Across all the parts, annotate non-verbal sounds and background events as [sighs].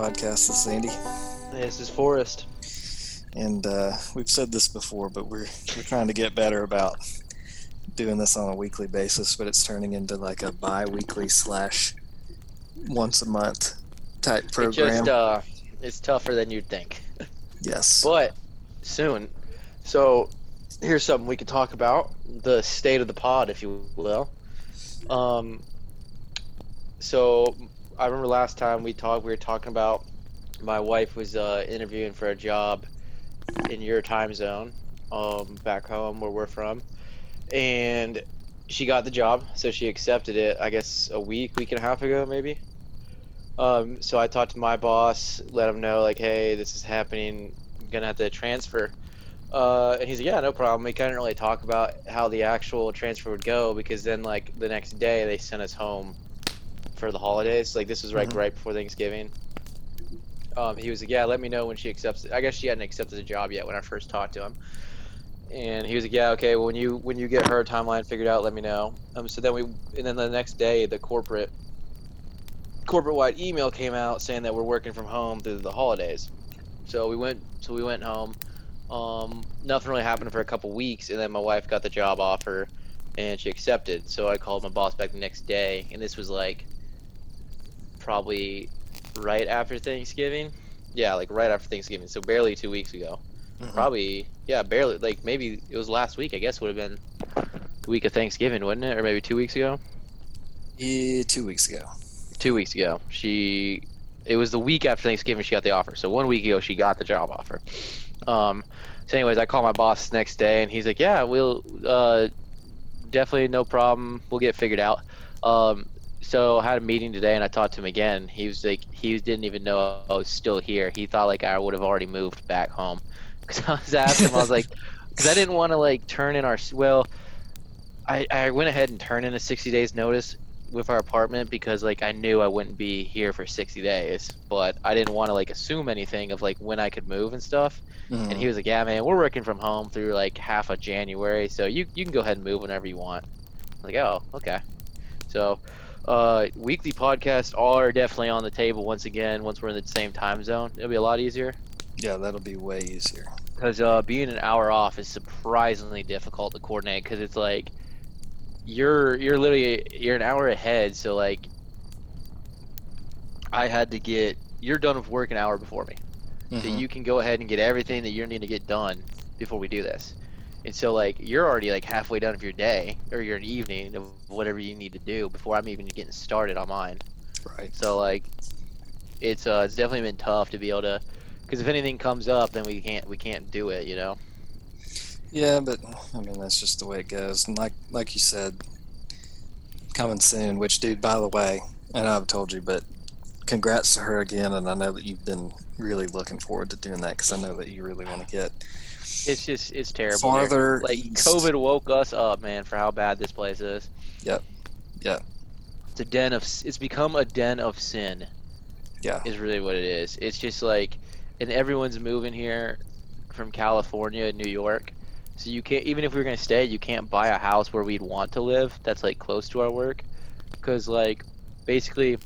podcast. This is Andy, This is Forrest. and uh, we've said this before, but we're we're trying to get better about doing this on a weekly basis. But it's turning into like a bi-weekly slash once a month type It program. just uh, it's tougher than you'd think, yes. but soon. So here's something we could talk about: the state of the pod, if you will. Um. So I remember last time we talked, we were talking about my wife was uh, interviewing for a job in your time zone, um, back home where we're from, and she got the job, so she accepted it. I guess a week, week and a half ago, maybe. Um, so I talked to my boss, let him know like, hey, this is happening. I'm gonna have to transfer. Uh, and he's like, yeah, no problem. We couldn't really talk about how the actual transfer would go because then like the next day they sent us home for the holidays. Like this was like Mhm. right before Thanksgiving. Um, he was like, yeah, let me know when she accepts it. I guess she hadn't accepted the job yet when I first talked to him. And he was like, yeah, okay. Well, when you when you get her timeline figured out, let me know. Um, so then we and then the next day the corporate corporate wide email came out saying that we're working from home through the holidays. So we went so we went home. Um, nothing really happened for a couple weeks, and then my wife got the job offer, and she accepted. So I called my boss back the next day, and this was like probably right after Thanksgiving. Yeah, like right after Thanksgiving. So barely two weeks ago. Mhm. Probably yeah, barely like maybe it was last week. I guess would have been the week of Thanksgiving, wouldn't it? Or maybe two weeks ago. Yeah, two weeks ago. two weeks ago. She, it was the week after Thanksgiving she got the offer. So one week ago she got the job offer. Um, so anyways, I called my boss next day and he's like, yeah, we'll, uh, definitely no problem. We'll get figured out. Um, so I had a meeting today and I talked to him again. He was like, he didn't even know I was still here. He thought like I would have already moved back home. [laughs] Cause I was asking him, I was like, [laughs] cause I didn't want to like turn in our, well, I, I went ahead and turned in a 60 days notice with our apartment because like I knew I wouldn't be here for 60 days, but I didn't want to like assume anything of like when I could move and stuff. Mhm. And he was like, "Yeah, man, we're working from home through like half of January, so you you can go ahead and move whenever you want." I was like, "Oh, okay." So, uh, weekly podcasts are definitely on the table once again. Once we're in the same time zone, it'll be a lot easier yeah, that'll be way easier. because uh, being an hour off is surprisingly difficult to coordinate because it's like you're you're literally you're an hour ahead so like i had to get you're done with work an hour before me so Mhm. you can go ahead and get everything that you need to get done before we do this and so like you're already like halfway done of your day or your evening of whatever you need to do before i'm even getting started on mine Right. so like, it's uh, it's definitely been tough to be able to, because if anything comes up, then we can't we can't do it, you know. Yeah, but I mean that's just the way it goes. And like like you said, coming soon. Which, dude, by the way, and I've told you, but congrats to her again. And I know that you've been really looking forward to doing that because I know that you really want to get It's just it's terrible. farther Like east. COVID woke us up, man, for how bad this place is. Yep. Yep. It's a den of. It's become a den of sin. Yeah. Is really what it is. It's just like, and everyone's moving here from California and New York. So you can't even if we were gonna stay, you can't buy a house where we'd want to live. That's like close to our work, because like, basically,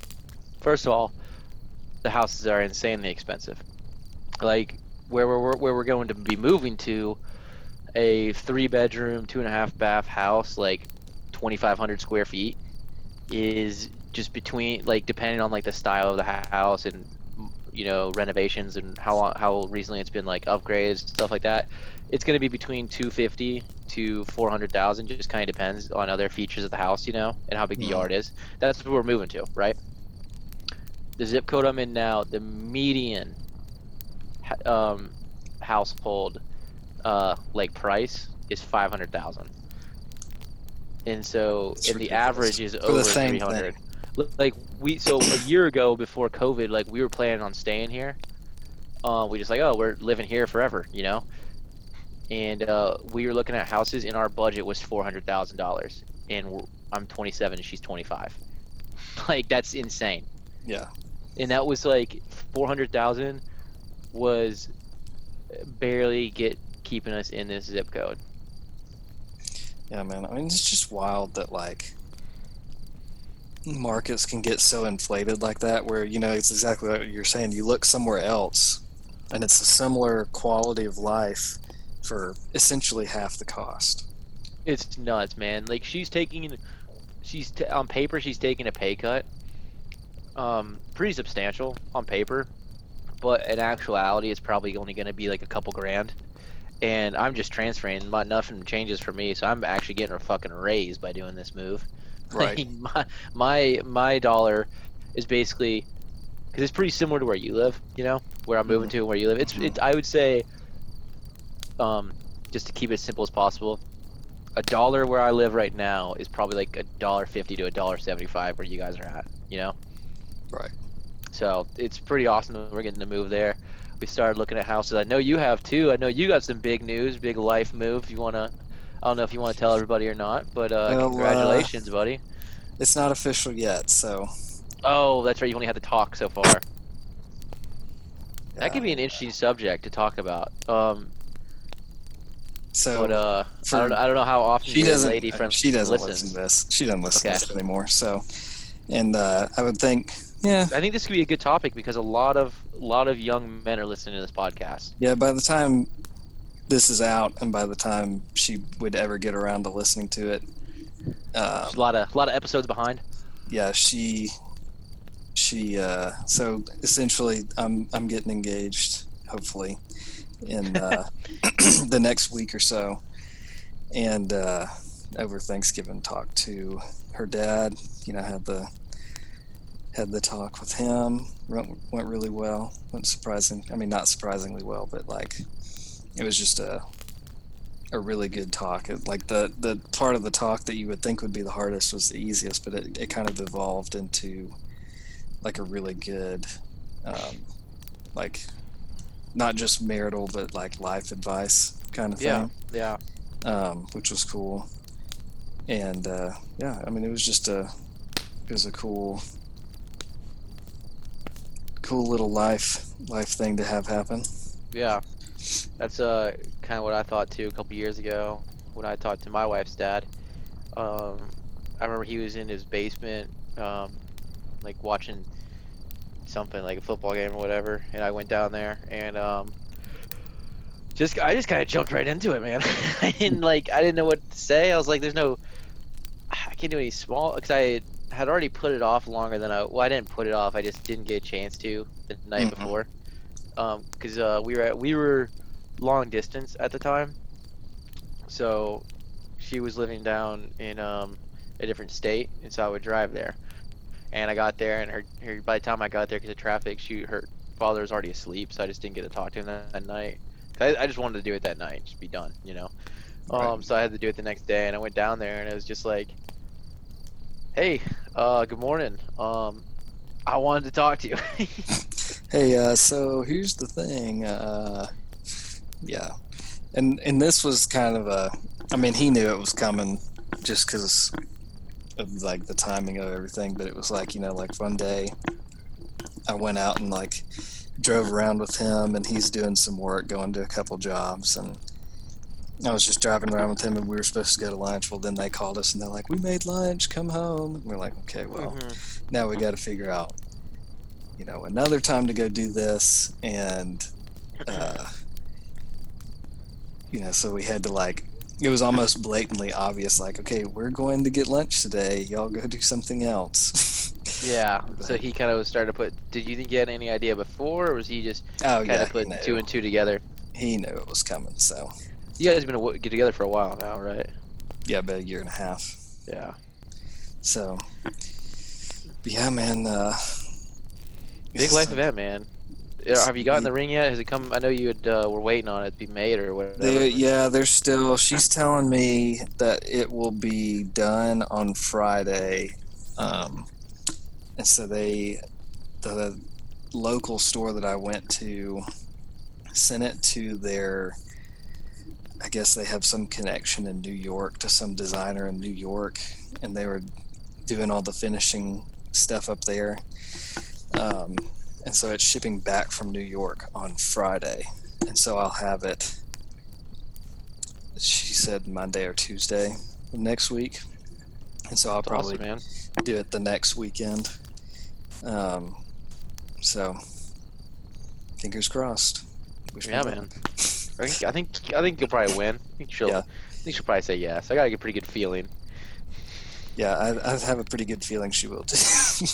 first of all, the houses are insanely expensive. Like where we're where we're going to be moving to, a three bedroom, two and a half bath house, like 2,500 square feet, is just between like depending on like the style of the house and you know renovations and how long, how recently it's been like upgrades stuff like that. It's going to be between 250 to 400,000. Just kind of depends on other features of the house, you know, and how big the Mhm. yard is. That's what we're moving to, right? The zip code I'm in now, the median um, household uh, like price is 500,000. And so, It's and the average is For over same 300. Like we, so a year ago before COVID, like we were planning on staying here. Uh, we just like, oh, we're living here forever, you know. And uh, we were looking at houses, and our budget was four hundred thousand dollars, and I'm 27 and she's 25. [laughs] Like that's insane. Yeah. And that was like 400,000 was barely get keeping us in this zip code. Yeah, man. I mean, it's just wild that like markets can get so inflated like that, where you know it's exactly what you're saying. You look somewhere else, and it's a similar quality of life for essentially half the cost. It's nuts, man. Like she's taking, she's t- on paper she's taking a pay cut, um, pretty substantial on paper, but in actuality it's probably only going to be like a couple grand. And I'm just transferring, but nothing changes for me, so I'm actually getting a fucking raise by doing this move. [laughs] Right. Like, my my my dollar is basically because it's pretty similar to where you live. You know, where I'm moving to and where you live. It's Mhm. it's I would say, um, just to keep it as simple as possible, a dollar where I live right now is probably like a dollar fifty to a dollar seventy five where you guys are at. You know. Right. So it's pretty awesome that we're getting to move there. We started looking at houses. I know you have too. I know you got some big news, big life move. You wanna, I don't know if you want to tell everybody or not, but uh, Well, uh, congratulations, buddy. It's not official yet, so Oh, that's right. You only had to talk so far. That could be an interesting subject to talk about. Um, so. but uh, for- I don't, I don't know how often she doesn't. lady friend she doesn't listens. listen to this. She doesn't listen Okay. to this anymore. So, and uh, I would think, yeah, I think this could be a good topic because a lot of a lot of young men are listening to this podcast. yeah. By the time this is out, and by the time she would ever get around to listening to it, There's a lot of a lot of episodes behind. yeah, she, she. Uh, so essentially, I'm I'm getting engaged. Hopefully, in uh, [laughs] [clears throat] the next week or so, and uh, over Thanksgiving, talked to her dad. You know, had the had the talk with him. Went, went really well. Went surprising. I mean, not surprisingly well, but like it was just a a really good talk. It, like the the part of the talk that you would think would be the hardest was the easiest, but it, it kind of evolved into like a really good, um, like not just marital but like life advice kind of Yeah, thing, yeah. um, which was cool. And uh, yeah, I mean, it was just a it was a cool cool little life life thing to have happen. Yeah, that's uh kind of what I thought too. A couple years ago, when I talked to my wife's dad, um, I remember he was in his basement, um, like watching something like a football game or whatever, and I went down there and um, just I just kind of jumped right into it, man. [laughs] I didn't like I didn't know what to say. I was like, "There's no, I can't do any small," because I had already put it off longer than I. Well, I didn't put it off. I just didn't get a chance to the night Mhm. before um because uh we were at, we were long distance at the time so she was living down in um a different state and so i would drive there and i got there and her, her by the time i got there because of traffic she her father was already asleep so i just didn't get to talk to him that, that night I, I just wanted to do it that night just be done you know Right. um so i had to do it the next day and i went down there and it was just like hey uh good morning um i wanted to talk to you [laughs] Hey, uh, so here's the thing. Uh, yeah, and and this was kind of a. I mean, he knew it was coming, just because of like the timing of everything. But it was like you know, like one day, I went out and like drove around with him, and he's doing some work, going to a couple jobs, and I was just driving around with him, and we were supposed to go to lunch. Well, then they called us, and they're like, "We made lunch. Come home." And we're like, "Okay, well." Mhm. now we got to figure out you know another time to go do this and uh you know so we had to like it was almost blatantly obvious like okay we're going to get lunch today y'all go do something else [laughs] Yeah. So he kind of started to put. Did you think he had any idea before, or was he just oh kind of put he two and two together? he knew it was coming so You guys have been get together for a while now, right? yeah about a year and a half Yeah. so yeah man uh Big life event, man. Have you gotten the ring yet? Has it come? I know you had, uh, were waiting on it to be made or whatever. They, yeah, they're still. She's telling me that it will be done on Friday, um, and so they, the local store that I went to, sent it to their. I guess they have some connection in New York to some designer in New York, and they were doing all the finishing stuff up there. Um, and so it's shipping back from New York on Friday, and so I'll have it she said Monday or Tuesday next week. And so I'll That's probably awesome, do it the next weekend. Um, so fingers crossed. Wish Yeah, luck. man. I think I think I think you'll probably win. I think she'll. Yeah. I think she'll probably say yes. I got a pretty good feeling. Yeah, I, I have a pretty good feeling she will too, [laughs]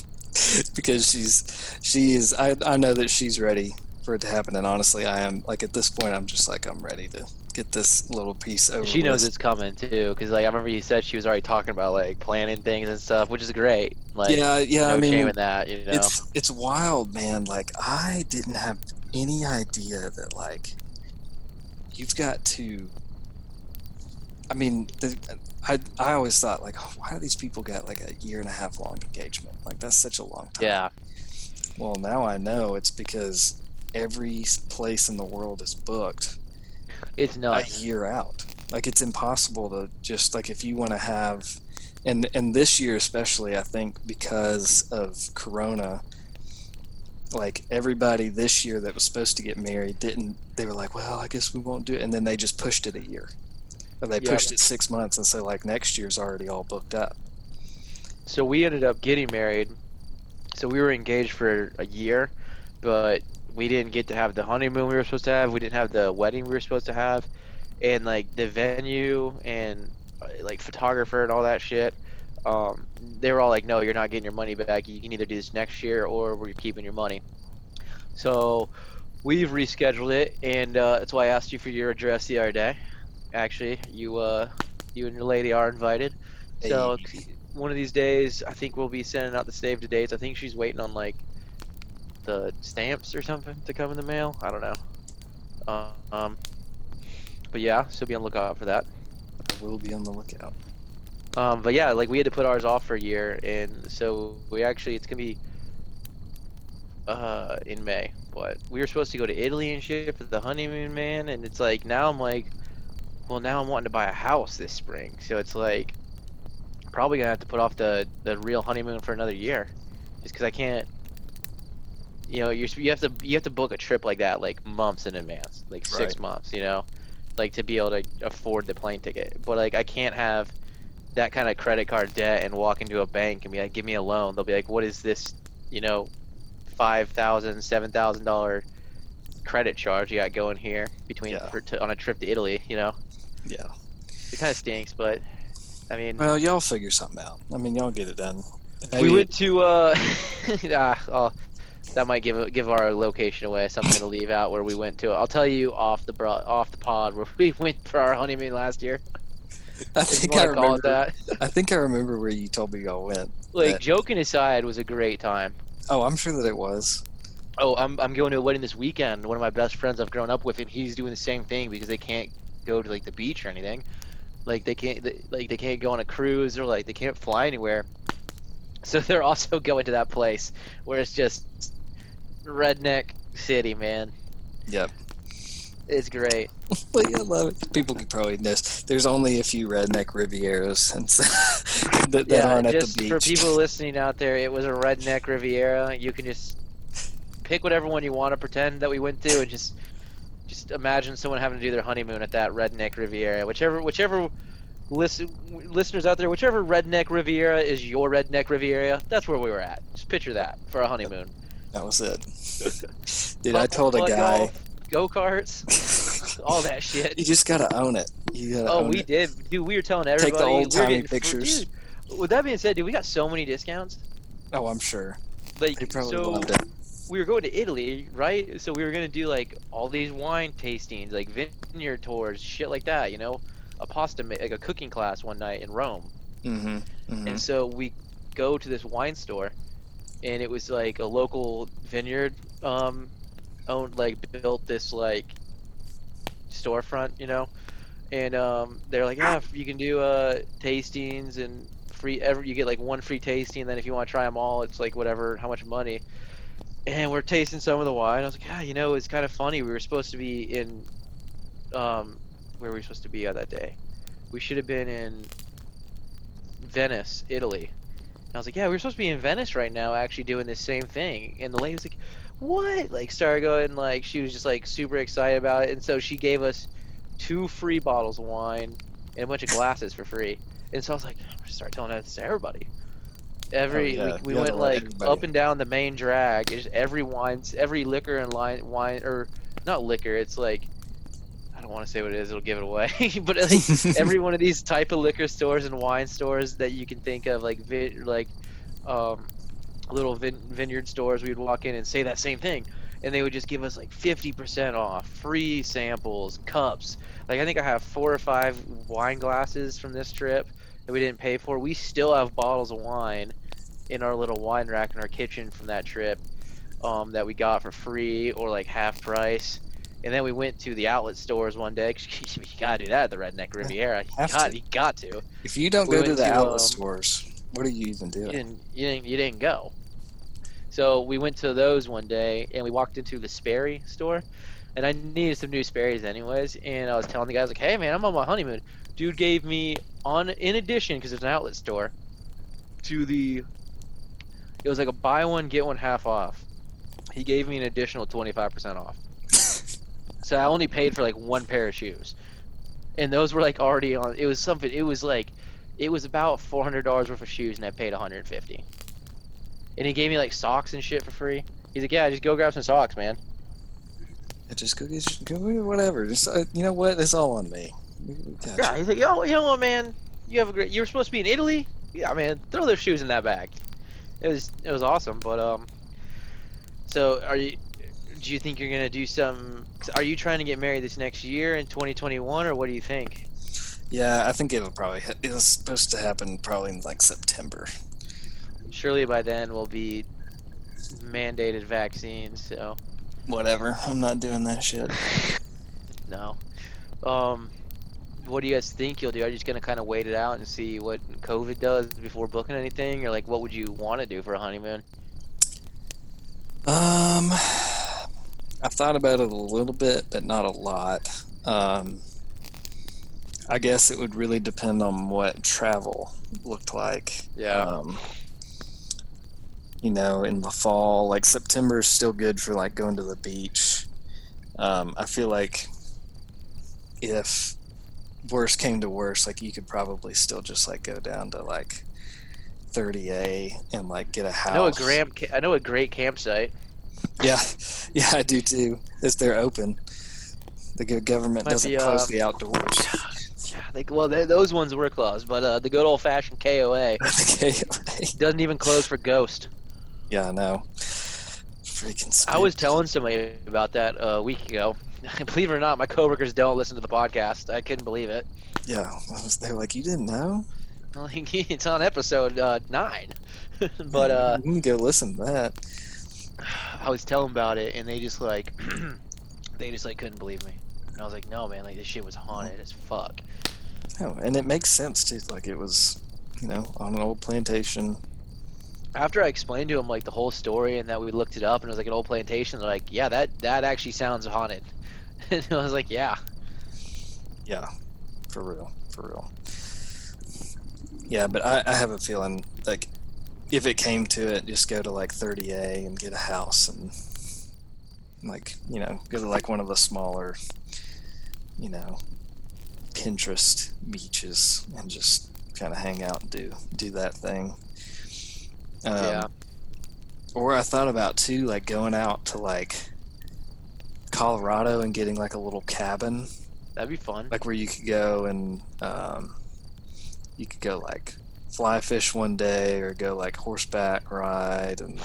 because she's she is. I I know that she's ready for it to happen, and honestly, I am. Like at this point, I'm just like I'm ready to get this little piece over. She knows with. it's coming too, because like I remember you said she was already talking about like planning things and stuff, which is great. Like, yeah, yeah. no I mean, shame in that, you know. it's it's wild, man. Like I didn't have any idea that like you've got to. I mean, the, I I always thought like, oh, why do these people get like a year and a half long engagement? Like that's such a long time. yeah, Well, now I know it's because every place in the world is booked it's not a year out. Like it's impossible to just like if you want to have, and and this year especially, I think because of Corona, like everybody this year that was supposed to get married didn't. They were like, well, I guess we won't do it, and then they just pushed it a year, or they pushed it six months, and so like next year's already all booked up. So we ended up getting married. So we were engaged for a year, but we didn't get to have the honeymoon we were supposed to have. We didn't have the wedding we were supposed to have, and like the venue and uh, like photographer and all that shit. Um, they were all like, "No, you're not getting your money back. You can either do this next year or we're keeping your money." So we've rescheduled it, and uh, that's why I asked you for your address the other day. Actually, you uh, you and your lady are invited. So Hey. one of these days, I think we'll be sending out the save the dates. I think she's waiting on like the stamps or something to come in the mail. I don't know. Uh, um, but yeah, so be on the lookout for that. We'll be on the lookout. Um, but yeah, like we had to put ours off for a year, and so we actually it's gonna be uh in May. But we were supposed to go to Italy and shit for the honeymoon, man. And it's like now I'm like, well, now I'm wanting to buy a house this spring, so it's like probably gonna have to put off the the real honeymoon for another year, just because I can't. You know, you're you have to you have to book a trip like that like months in advance, like six Right. months. You know, like to be able to afford the plane ticket. But like I can't have that kind of credit card debt and walk into a bank and be like, give me a loan. They'll be like, what is this? You know, five thousand, seven thousand dollar credit charge you got going here between Yeah. for, to, on a trip to Italy. You know, Yeah. it kind of stinks, but I mean, Well, y'all figure something out. I mean, y'all get it done. we went to uh, [laughs] ah, oh, that might give give our location away. So I'm gonna leave out where we went to. I'll tell you off the bro- off the pod where we [laughs] went for our honeymoon last year. I think I remember. that. [laughs] I think I remember where you told me y'all went. Like that- joking aside, was a great time. Oh, I'm sure that it was. Oh, I'm I'm going to a wedding this weekend. One of my best friends I've grown up with, and he's doing the same thing because they can't go to like the beach or anything. Like they can't they, like they can't go on a cruise or like they can't fly anywhere. [laughs] So they're also [laughs] going to that place where it's just redneck city, man. Yep. It's great. [laughs] Well, yeah, I love it. People could probably miss. There's only a few redneck Rivieras and [laughs] so, that, that yeah, aren't at the beach. for people [laughs] listening out there, it was a redneck Riviera. You can just pick whatever one you want to pretend that we went to, and just just imagine someone having to do their honeymoon at that redneck Riviera. Whichever whichever listen, listeners out there, whichever redneck Riviera is your redneck Riviera, that's where we were at. Just picture that for a honeymoon. that was it. Dude, I told a guy, go karts, all that [laughs] shit. you just gotta own it. You gotta Oh, we it. did, dude. We were telling everybody. Take the everybody. we were old-timey getting pictures. Dude, with that being said, dude, we got so many discounts. Oh, I'm sure. Like, They probably so loved it. we were going to Italy, right? So we were gonna do like all these wine tastings, like vineyard tours, shit like that. You know, a pasta, like a cooking class one night in Rome. Mm-hmm. mm-hmm. And so we go to this wine store, and it was like a local vineyard um, owned, like built this like storefront, you know. And um, they're like, yeah, you can do uh, tastings and free. Every you get like one free tasting, and then if you want to try them all, it's like whatever, how much money. And we're tasting some of the wine. I was like, yeah, you know, it's kind of funny. We were supposed to be in, um, where were we supposed to be on that day? We should have been in Venice, Italy. And I was like, yeah, we're supposed to be in Venice right now, actually doing this same thing. And the lady was like, what? Like, started going, like, she was just, like, super excited about it. And so she gave us two free bottles of wine and a bunch of glasses for free. And so I was like, I'm gonna start telling this to everybody. Every Oh, yeah. we, we had went like everybody- up and down the main drag. It's every wine, every liquor and line wine or not liquor. It's like I don't want to say what it is. It'll give it away. [laughs] but like [laughs] every one of these type of liquor stores and wine stores that you can think of, like like um, little vin- vineyard stores, we'd walk in and say that same thing, and they would just give us like fifty percent off, free samples, cups. Like I think I have four or five wine glasses from this trip that we didn't pay for. We still have bottles of wine in our little wine rack in our kitchen from that trip um, that we got for free or like half price. And then we went to the outlet stores one day. 'cause [laughs] you gotta do that at the Redneck Riviera. You Have got, to. you got to. if you don't We go to the to, outlet um, stores, what are you even You doing? didn't, you didn't, you didn't go. So we went to those one day, and we walked into the Sperry store, and I needed some new Sperry's anyways. And I was telling the guys like, "Hey man, I'm on my honeymoon." Dude gave me on in addition because it's an outlet store to the. It was like a buy one get one half off. He gave me an additional twenty five percent off. [laughs] So I only paid for like one pair of shoes, and those were like already on. It was something. It was like, it was about four hundred dollars worth of shoes, and I paid one hundred and he gave me like socks and shit for free. He's like, yeah, just go grab some socks, man. just go get go get whatever. Just uh, you know what? It's all on me. Gotcha. Yeah, he's like, yo, you know what, man? You have a great. You were supposed to be in Italy. Yeah, man, throw those shoes in that bag. It was it was awesome, but um. So are you? Do you think you're gonna do some? Are you trying to get married this next year in 2021, or what do you think? Yeah, I think it'll probably ha- it was supposed to happen probably in like September. Surely by then we'll be mandated vaccines. So Whatever. I'm not doing that shit. [laughs] no. Um, what do you guys think you'll do? Are you just gonna kind of wait it out and see what COVID does before booking anything, or like what would you want to do for a honeymoon? Um, I've thought about it a little bit, but not a lot. Um, I guess it would really depend on what travel looked like. Yeah. Um, you know, in the fall, like September is still good for like going to the beach. Um, I feel like if worse came to worse, like you could probably still just like go down to like 30A and like get a house. I know a gram. ca- I know a great campsite. Yeah, [laughs] yeah, I do too. If they're open, the good government Might doesn't be, close uh, the outdoors. [sighs] Yeah, they, well, they, those ones were closed, but uh, the good old fashioned KOA [laughs] okay. doesn't even close for Ghost. Yeah, I know. Freaking. I was telling somebody about that uh, a week ago. [laughs] believe it or not, my coworkers don't listen to the podcast. I couldn't believe it. Yeah, I was, they were like, "You didn't know?" Like, [laughs] it's on episode uh, nine. [laughs] but uh, you can go listen to that. [sighs] I was telling about it, and they just like, [clears throat] they just like couldn't believe me. And I was like, no, man, like this shit was haunted as fuck. Oh, and it makes sense too. Like it was, you know, on an old plantation. After I explained to him like the whole story and that we looked it up and it was like an old plantation, they're like, yeah, that that actually sounds haunted. [laughs] And I was like, yeah. Yeah, for real, for real. Yeah, but I, I have a feeling like if it came to it, just go to like 30A and get a house and like you know go to like one of the smaller, you know, Pinterest beaches and just kind of hang out and do do that thing. Um, Yeah. Or I thought about too, like going out to like Colorado and getting like a little cabin That'd be fun. like where you could go and um, you could go like fly fish one day or go like horseback ride and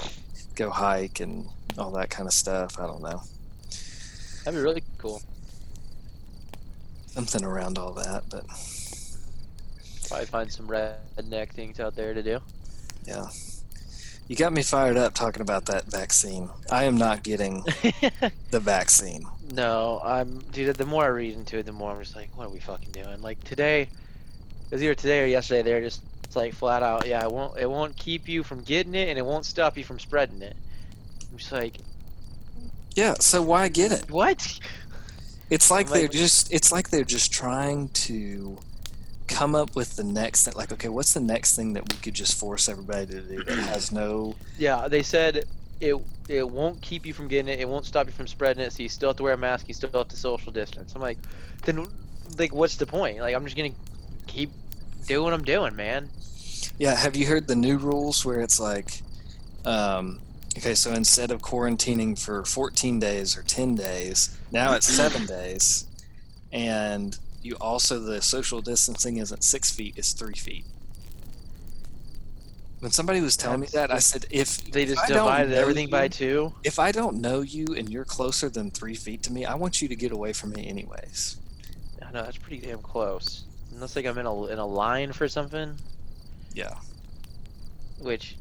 go hike and all that kind of stuff. I don't know. That'd be really cool. Something around all that, but Probably find some redneck things out there to do. yeah. You got me fired up talking about that vaccine. I am not getting [laughs] the vaccine. no, I'm dude. The more I read into it, the more I'm just like, what are we fucking doing? Like today, it was either today or yesterday. They're just it's like flat out, yeah, it won't it won't keep you from getting it, and it won't stop you from spreading it. I'm just like, Yeah, so why get it? what? It's like Like- they're just it's like they're just trying to come up with the next thing like okay, what's the next thing that we could just force everybody to do that has no Yeah, they said it it won't keep you from getting it. It won't stop you from spreading it. So you still have to wear a mask. You still have to social distance. I'm like, then like, what's the point? Like, I'm just gonna keep doing what I'm doing, man. Yeah, have you heard the new rules where it's like, um, okay, so instead of quarantining for 14 days or 10 days, now it's seven days, and you also the social distancing isn't six feet; it's three feet. When somebody was telling me that, I said, if They just divided everything by two. if I don't know you and you're closer than three feet to me, I want you to get away from me, anyways. I know that's pretty damn close. Unless like I'm in a in a line for something, Yeah. which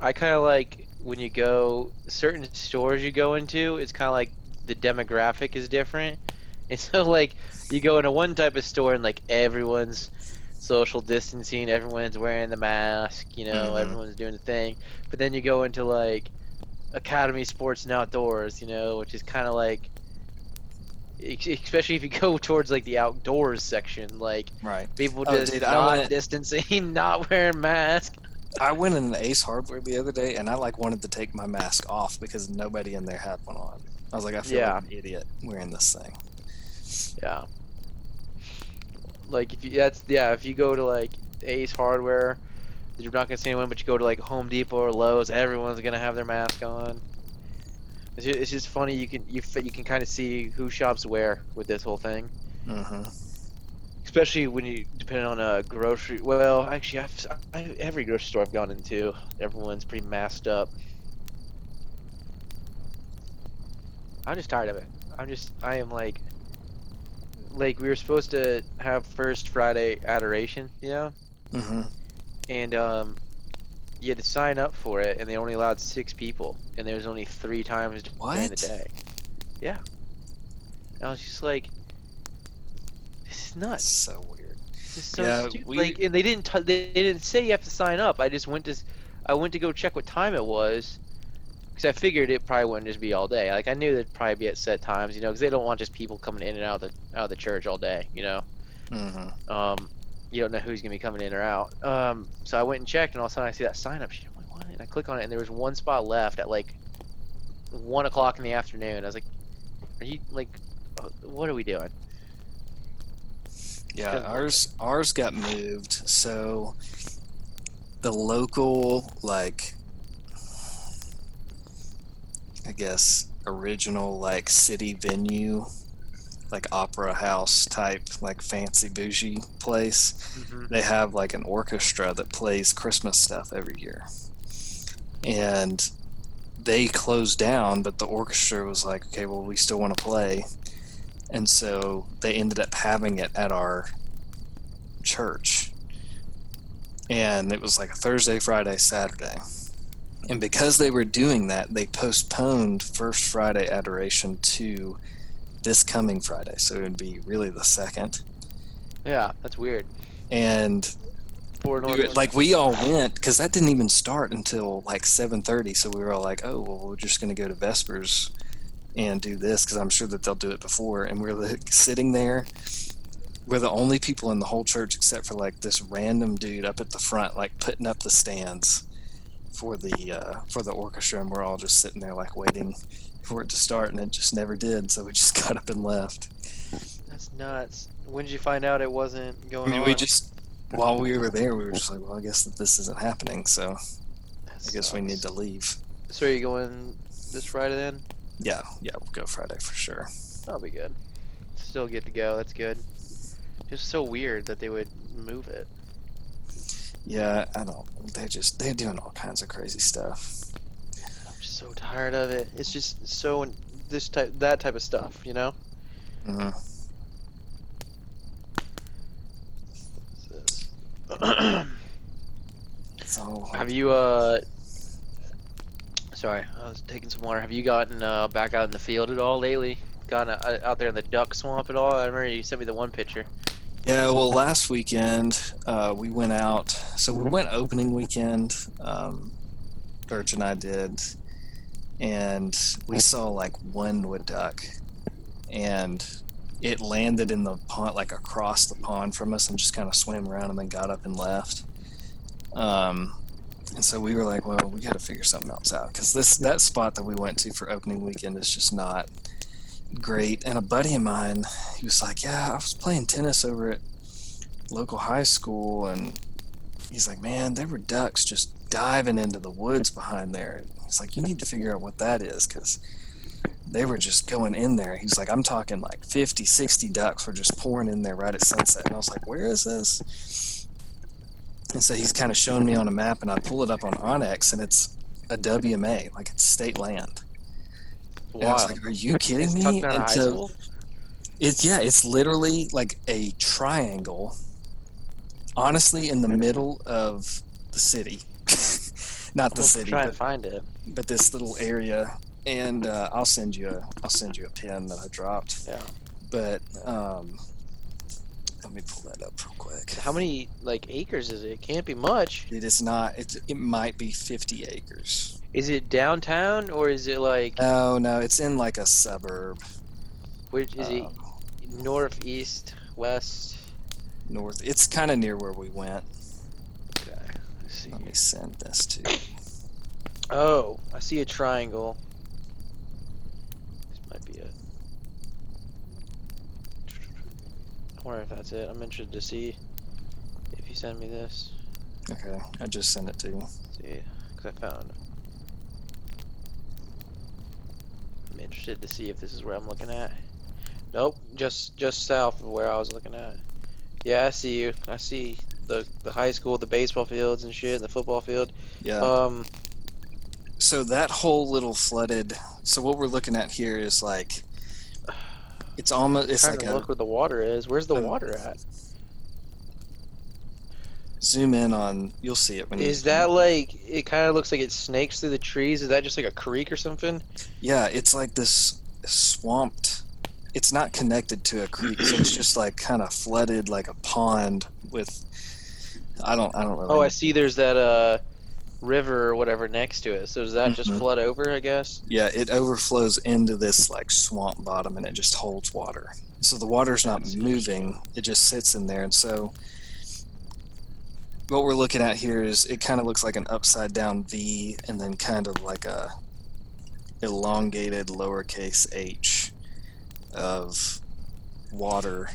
I kind of like when you go certain stores you go into. It's kind of like the demographic is different, [laughs] and so like you go into one type of store and like everyone's social distancing, everyone's wearing the mask, you know, Mhm. everyone's doing the thing. But then you go into like Academy Sports and Outdoors, you know, which is kind of like especially if you [laughs] go towards like the outdoors section, like Right. people Oh, just dude, not went- [laughs] distancing, not wearing masks. I went in an Ace Hardware the other day, and I like wanted to take my mask off because nobody in there had one on. I was like, I feel Yeah. like an idiot wearing this thing. Yeah. Like if you that's yeah, if you go to like Ace Hardware, you're not gonna see anyone, but you go to like Home Depot or Lowe's, everyone's gonna have their mask on. It's just, it's just funny. You can you you can kind of see who shops where with this whole thing, hmm especially when you depending on a grocery. Well, actually, I've, I, every grocery store I've gone into, everyone's pretty masked up. I'm just tired of it. I'm just I am like like we were supposed to have first Friday adoration, you know, hmm and um, you had to sign up for it, and they only allowed six people, and there was only three times during the What? day. Yeah. And I was just like, this is nuts. so weird. This is so Yeah, stupid. we- Like, and they didn't t- they didn't say you have to sign up. I just went to I went to go check what time it was. Because I figured it probably wouldn't just be all day. Like I knew they'd probably be at set times, you know, because they don't want just people coming in and out of the out of the church all day, you know. hmm Um, you don't know who's gonna be coming in or out. Um, so I went and checked, and all of a sudden I see that sign up sheet. I'm like, what? And I click on it, and there was one spot left at like one o'clock in the afternoon. I was like, are you like, uh, what are we doing? Yeah, ours ours got moved. So the local like I guess original like city venue like opera house type like fancy bougie place mm-hmm. they have like an orchestra that plays Christmas stuff every year. And they closed down, but the orchestra was like, okay, well, we still want to play. And so they ended up having it at our church. And it was like a Thursday, Friday, Saturday. And because they were doing that, they postponed First Friday Adoration to this coming Friday. So it would be really the second. Yeah, that's weird. And For we Northern- were- like we all went because that didn't even start until like 7.30 so we were all like oh well we're just going to go to vespers and do this because i'm sure that they'll do it before and we're like sitting there we're the only people in the whole church except for like this random dude up at the front like putting up the stands for the uh, for the orchestra and we're all just sitting there like waiting for it to start and it just never did so we [laughs] just got up and left That's nuts. When did you find out it wasn't going? I mean, on? we just while we were there we were just like well i guess that this isn't happening so That I guess we need to leave. So are you going this Friday then? Yeah, yeah, we'll go Friday for sure. That'll be good. Still get to go. That's good. Just so weird that they would move it. Yeah, I don't. They're just they're doing all kinds of crazy stuff. I'm just so tired of it. It's just so this type that type of stuff, you know. hmm So [coughs] Have you uh? Sorry, I was taking some water. Have you gotten uh, back out in the field at all lately? Gotten uh, out there in the duck swamp at all? I remember you sent me the one picture. Yeah, well, last weekend uh, we went out. So we went opening weekend. Um, Birch and I did, and we saw like one wood duck, and it landed in the pond, like across the pond from us, and just kind of swam around and then got up and left. Um, and so we were like, well, we got to figure something else out because this that spot that we went to for opening weekend is just not great. And a buddy of mine, he was like, yeah, I was playing tennis over at local high school, and he's like, man, there were ducks just diving into the woods behind there. He's like, you need to figure out what that is because they were just going in there. He's like, I'm talking like 50, 60 ducks were just pouring in there right at sunset. And I was like, where is this? And so he's kind of showing me on a map, and I pull it up on onX, and it's a WMA, like it's state land. And I was like, are you kidding me? And so it's yeah, it's literally like a triangle, honestly, in the middle of the city. [laughs] Not the city, to but, find it. but this little area. And uh, I'll send you a I'll send you a pin that I dropped. Yeah. But um, let me pull that up real quick. How many like acres is it? It can't be much. It is not. It it might be 50 acres. Is it downtown or is it like No, no, it's in like a suburb. which is it um, north, east, west? north. It's kind of near where we went. Okay. Let's see. Let me send this to. you. Oh, I see a triangle. This might be it. I wonder if that's it. I'm interested to see if you send me this. Okay, I just sent it to you. See, because I found. I'm interested to see if this is where I'm looking at. Nope, just just south of where I was looking at. Yeah, I see you. I see the the high school, the baseball fields and shit, the football field. Yeah. Um, so that whole little flooded. So what we're looking at here is like, it's almost. It's like to a look where the water is. Where's the um, water at? Zoom in on. You'll see it when you. Is that like it? Kind of looks like it snakes through the trees. Is that just like a creek or something? Yeah, it's like this swamped. It's not connected to a creek, so it's just like kind of flooded, like a pond with. I don't. I don't really. Oh, I see. There's that uh river or whatever next to it. So does that just Mhm. flood over? I guess. Yeah, it overflows into this like swamp bottom and it just holds water. So the water's not moving, it just sits in there. And so what we're looking at here is it kind of looks like an upside down V and then kind of like a elongated lowercase h of water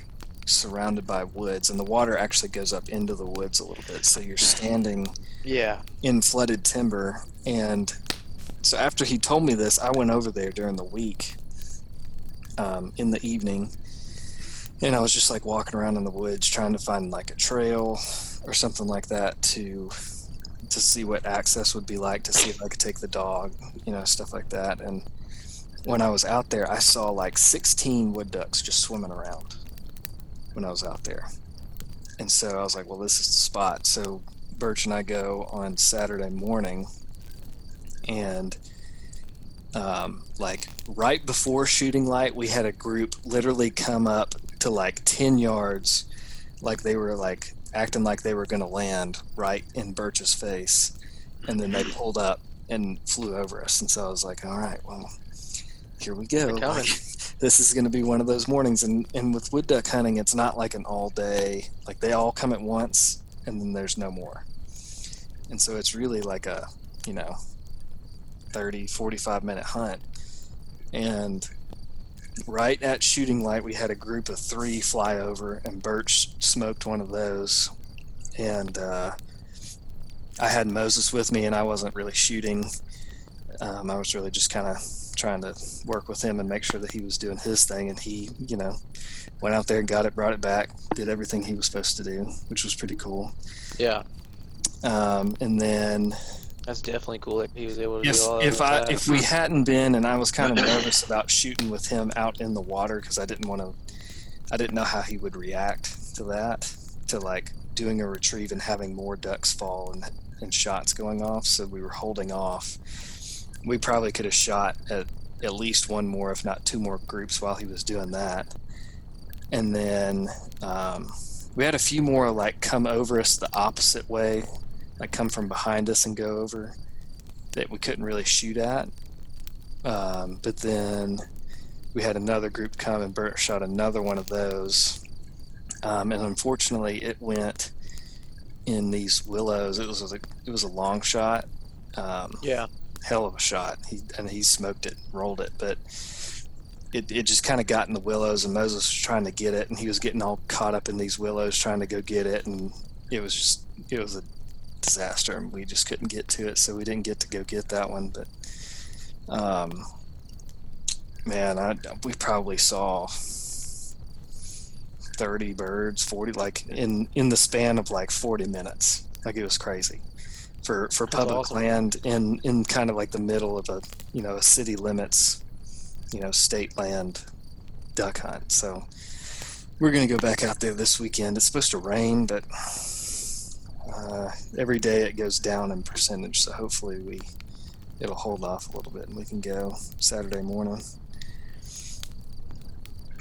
surrounded by woods and the water actually goes up into the woods a little bit so you're standing Yeah. in flooded timber. And so after he told me this, I went over there during the week um, in the evening. And I was just like walking around in the woods trying to find like a trail or something like that to to see what access would be like to see if I could take the dog, you know, stuff like that. And when I was out there, I saw like 16 wood ducks just swimming around when I was out there. And so I was like, well, this is the spot. So Birch and I go on Saturday morning, and um, like right before shooting light, we had a group literally come up to like 10 yards, like they were like acting like they were going to land right in Birch's face. And then they pulled up and flew over us. And so I was like, all right, well, here we go. Like, [laughs] this is going to be one of those mornings. And, and with wood duck hunting, it's not like an all day, like they all come at once and then there's no more. And so it's really like a, you know, 30, 45 minute hunt. And right at shooting light, we had a group of three fly over, and Birch smoked one of those. And uh, I had Moses with me, and I wasn't really shooting. Um, I was really just kind of trying to work with him and make sure that he was doing his thing. And he, you know, went out there, got it, brought it back, did everything he was supposed to do, which was pretty cool. Yeah. Um, and then That's definitely cool that he was able to all if I that. if we hadn't been and I was kind of nervous about shooting with him out in the water because I didn't want to I didn't know how he would react to that to like doing a retrieve and having more ducks fall and and shots going off. So we were holding off. We probably could have shot at at least one more if not two more groups while he was doing that. And then um, we had a few more like come over us the opposite way like come from behind us and go over that we couldn't really shoot at. Um, but then we had another group come and Birch shot another one of those. Um, and unfortunately, it went in these willows. It was a, it was a long shot, um, yeah. hell of a shot. He and he smoked it, rolled it, but it, it just kind of got in the willows. And Moses was trying to get it, and he was getting all caught up in these willows trying to go get it, and it was just it was a disaster, and we just couldn't get to it, so we didn't get to go get that one. But um, man, I we probably saw thirty birds, forty like in in the span of like forty minutes. Like it was crazy for for public awesome. land in in kind of like the middle of a you know a city limits, you know state land duck hunt. So we're gonna go back out there this weekend. It's supposed to rain, but uh, every day it goes down in percentage. So hopefully we it'll hold off a little bit and we can go Saturday morning.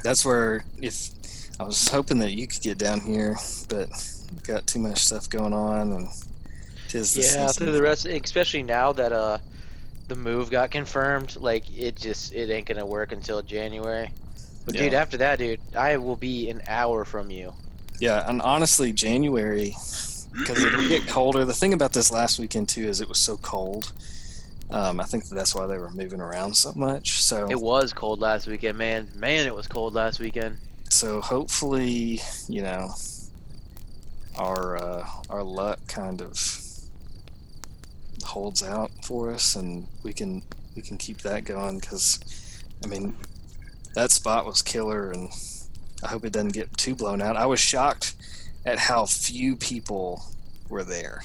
That's where if I was hoping that you could get down here, but we've got too much stuff going on and tis the Yeah, through the rest, especially now that uh the move got confirmed, like it just it ain't gonna work until January. But dude, after that, dude, I will be an hour from you. Yeah, and honestly, January because it'll get colder. The thing about this last weekend too is it was so cold. Um, I think that's why they were moving around so much. So It was cold last weekend, man. Man, it was cold last weekend. so hopefully, you know, our uh, our luck kind of holds out for us, and we can we can keep that going. Because I mean, that spot was killer, and I hope it doesn't get too blown out. I was shocked at how few people were there.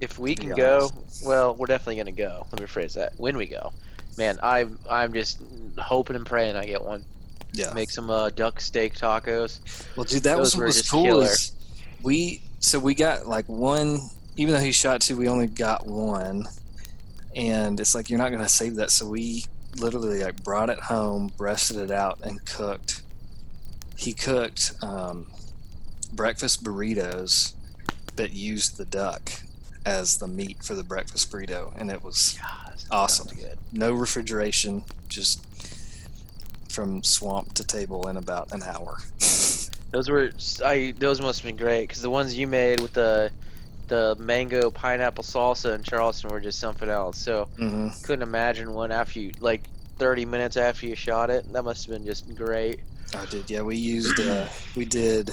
If we can go, well, we're definitely gonna go. Let me phrase that. When we go, man, I'm I'm just hoping and praying I get one. Yeah. Make some uh, duck steak tacos. Well, dude, that was what was cool. killer. Is we so we got like one. Even though he shot two, we only got one, and it's like you're not gonna save that. So we literally like brought it home, breasted it out, and cooked. He cooked um, breakfast burritos that used the duck as the meat for the breakfast burrito, and it was God, Awesome. Good. no refrigeration, just from swamp to table in about an hour. [laughs] Those were I. Those must have been great because the ones you made with the the mango pineapple salsa in Charleston were just something else. So hmm couldn't imagine one after you like 30 minutes after you shot it. That must have been just great. I did. Yeah, we used. Uh, we did.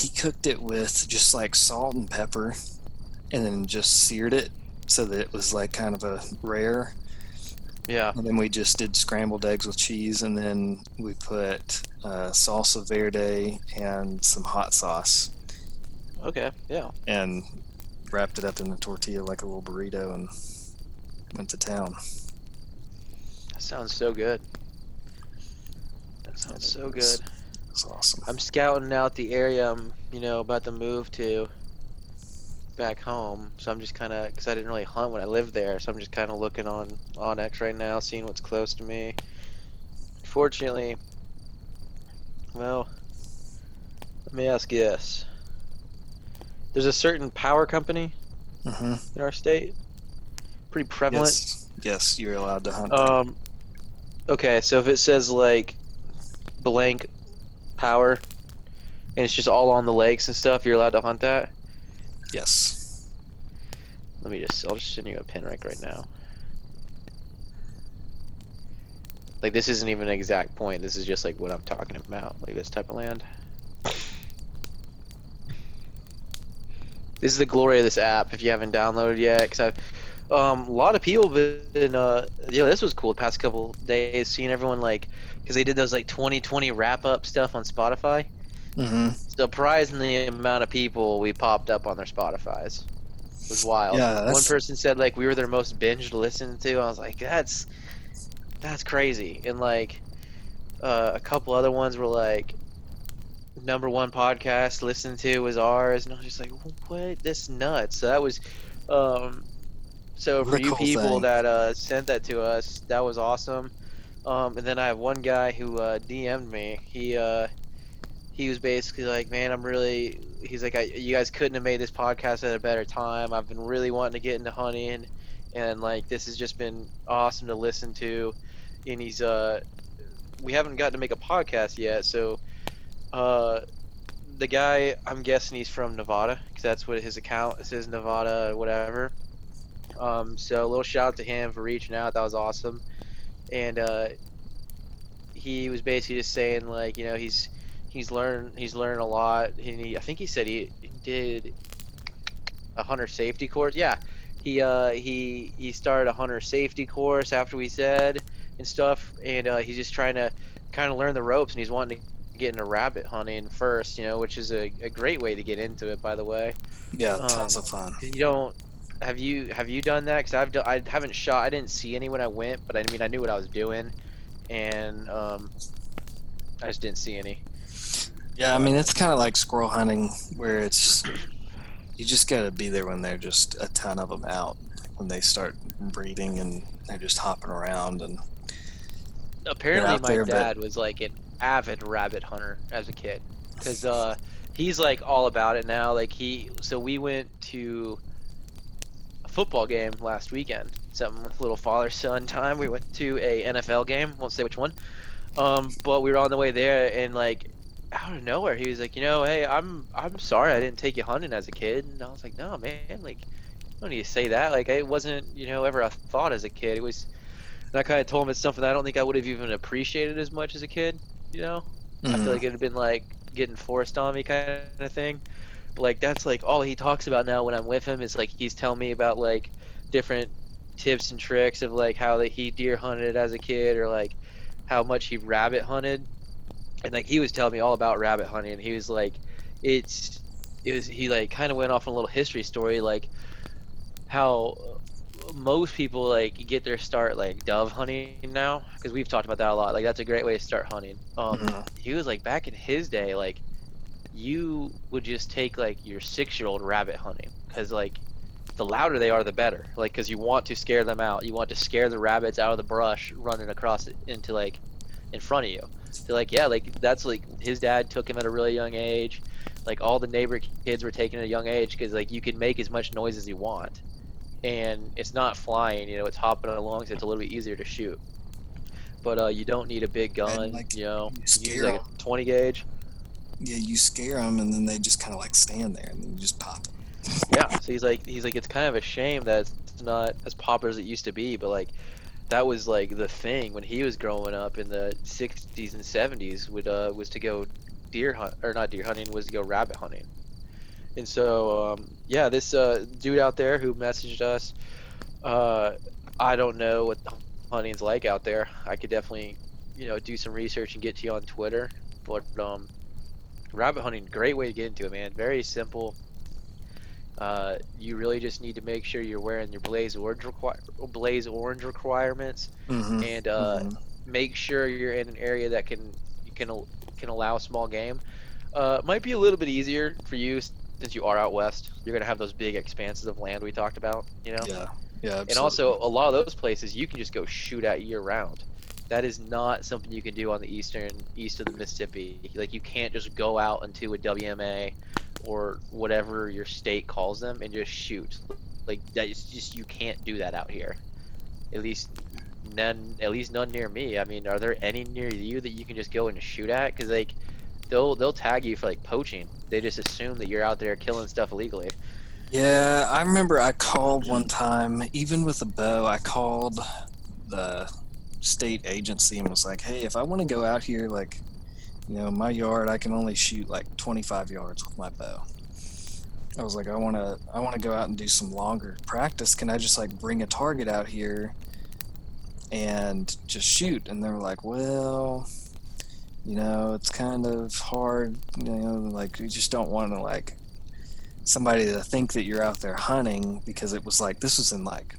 He cooked it with just like salt and pepper, and then just seared it so that it was like kind of a rare. Yeah. And then we just did scrambled eggs with cheese, and then we put uh, salsa verde and some hot sauce, Okay. Yeah. and wrapped it up in a tortilla like a little burrito, and went to town. That sounds so good. That sounds so good. Awesome. I'm scouting out the area I'm, you know, about to move to back home. So I'm just kind of, because I didn't really hunt when I lived there. So I'm just kind of looking on onX right now, seeing what's close to me. Fortunately, well, let me ask you this. There's a certain power company hmm in our state, pretty prevalent. Yes, yes, you're allowed to hunt. Um, okay, so if it says like blank power, and it's just all on the lakes and stuff, you're allowed to hunt that. yes. Let me just, I'll just send you a pin right right now. Like this isn't even an exact point. This is just like what I'm talking about, like this type of land. This is the glory of this app. If you haven't downloaded yet, because I've um, a lot of people been uh yeah this was cool the past couple days seeing everyone like because they did those like 2020 wrap up stuff on Spotify. hmm Surprisingly, amount of people we popped up on their Spotify's It was wild. Yeah, One person said like we were their most binged listen to. I was like, that's that's crazy. And like uh, a couple other ones were like number one podcast listened to was ours, and I was just like, what? That's nuts. So that was um. So for you people thing. that uh, sent that to us, that was awesome. Um, and then I have one guy who uh, DM'd me. He uh, he was basically like, "Man, I'm really." He's like, I, "You guys couldn't have made this podcast at a better time. I've been really wanting to get into hunting, and like this has just been awesome to listen to." And he's uh, we haven't gotten to make a podcast yet, so uh, the guy, I'm guessing he's from Nevada because that's what his account says, Nevada, whatever. Um, so a little shout out to him for reaching out. That was awesome. And uh, he was basically just saying like, you know, he's he's learned he's learned a lot. And he, I think he said he, did a hunter safety course. Yeah, he uh he he started a hunter safety course after we said and stuff, and uh, he's just trying to kind of learn the ropes, and he's wanting to get into rabbit hunting first, you know, which is a, a great way to get into it, by the way. Yeah, tons Um, of fun. You don't have you have you done that? Because I've done, I haven't shot. I didn't see any when I went, but I mean I knew what I was doing, and um, I just didn't see any. Yeah, I mean it's kind of like squirrel hunting, where it's you just got to be there when they're just a ton of them out when they start breeding and they're just hopping around and Apparently, my there, but- dad was like an avid rabbit hunter as a kid, because uh, he's like all about it now. Like he, so we went to football game last weekend. Some little father son time. We went to a NFL game. Won't say which one. Um, but we were on the way there, and like out of nowhere, he was like, you know, hey, I'm I'm sorry I didn't take you hunting as a kid. And I was like, no, man, like you don't need to say that. Like it wasn't, you know, ever a thought as a kid. It was. And I kind of told him it's something I don't think I would have even appreciated as much as a kid. You know, I Mhm. feel like it'd have been like getting forced on me kind of thing. Like that's like all he talks about now when I'm with him is like he's telling me about like different tips and tricks of like how that he deer hunted as a kid or like how much he rabbit hunted. And like he was telling me all about rabbit hunting. And he was like, it's it was he like kind of went off on a little history story like how most people like get their start like dove hunting now because we've talked about that a lot like that's a great way to start hunting um Mhm. he was like back in his day like you would just take like your six year old rabbit hunting because like the louder they are the better. Like because you want to scare them out. You want to scare the rabbits out of the brush running across it into like in front of you. So like yeah like that's like his dad took him at a really young age. Like all the neighbor kids were taken at a young age because like you can make as much noise as you want. And it's not flying you know it's hopping along so it's a little bit easier to shoot. But uh, you don't need a big gun like, you know? you use like a 20 gauge yeah, you scare them and then they just kind of like stand there and then you just pop 'em. [laughs] yeah so he's like he's like it's kind of a shame that it's not as popular as it used to be but like that was like the thing when he was growing up in the 60s and 70s would uh was to go deer hunt or not deer hunting was to go rabbit hunting and so um yeah this uh dude out there who messaged us uh i don't know what hunting's like out there i could definitely you know do some research and get to you on twitter but um rabbit hunting great way to get into it man very simple uh, you really just need to make sure you're wearing your blaze orange requi- blaze orange requirements, Mhm. and uh, Mhm. make sure you're in an area that can you can can allow small game. Uh, might be a little bit easier for you since you are out west. You're gonna have those big expanses of land we talked about, you know. yeah, yeah, And also, a lot of those places you can just go shoot at year round. That is not something you can do on the eastern east of the Mississippi. Like you can't just go out into a WMA or whatever your state calls them and just shoot. Like that is just you can't do that out here. At least none. At least none near me. I mean, are there any near you that you can just go and shoot at? Because like they'll they'll tag you for like poaching. They just assume that you're out there killing stuff illegally. Yeah, I remember I called one time, even with a bow, I called the state agency and was like, hey, if I want to go out here, like, you know, my yard, I can only shoot like 25 yards with my bow. I was like, I want to, I want to go out and do some longer practice. Can I just like bring a target out here and just shoot? And they were like, well, you know, it's kind of hard, you know, like you just don't want to like somebody to think that you're out there hunting because it was like this was in like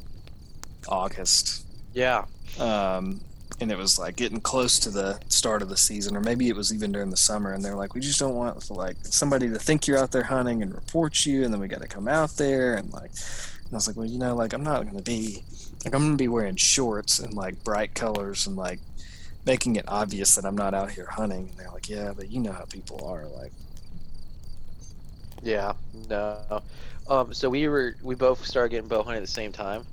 August, Yeah. um, and it was like getting close to the start of the season, or maybe it was even during the summer. And they're like, we just don't want like somebody to think you're out there hunting and report you, and then we got to come out there and like. And I was like, well, you know, like I'm not gonna be like I'm gonna be wearing shorts and like bright colors and like making it obvious that I'm not out here hunting. And they're like, yeah, but you know how people are, like. Yeah, no. Um, so we were we both started getting bow hunting at the same time,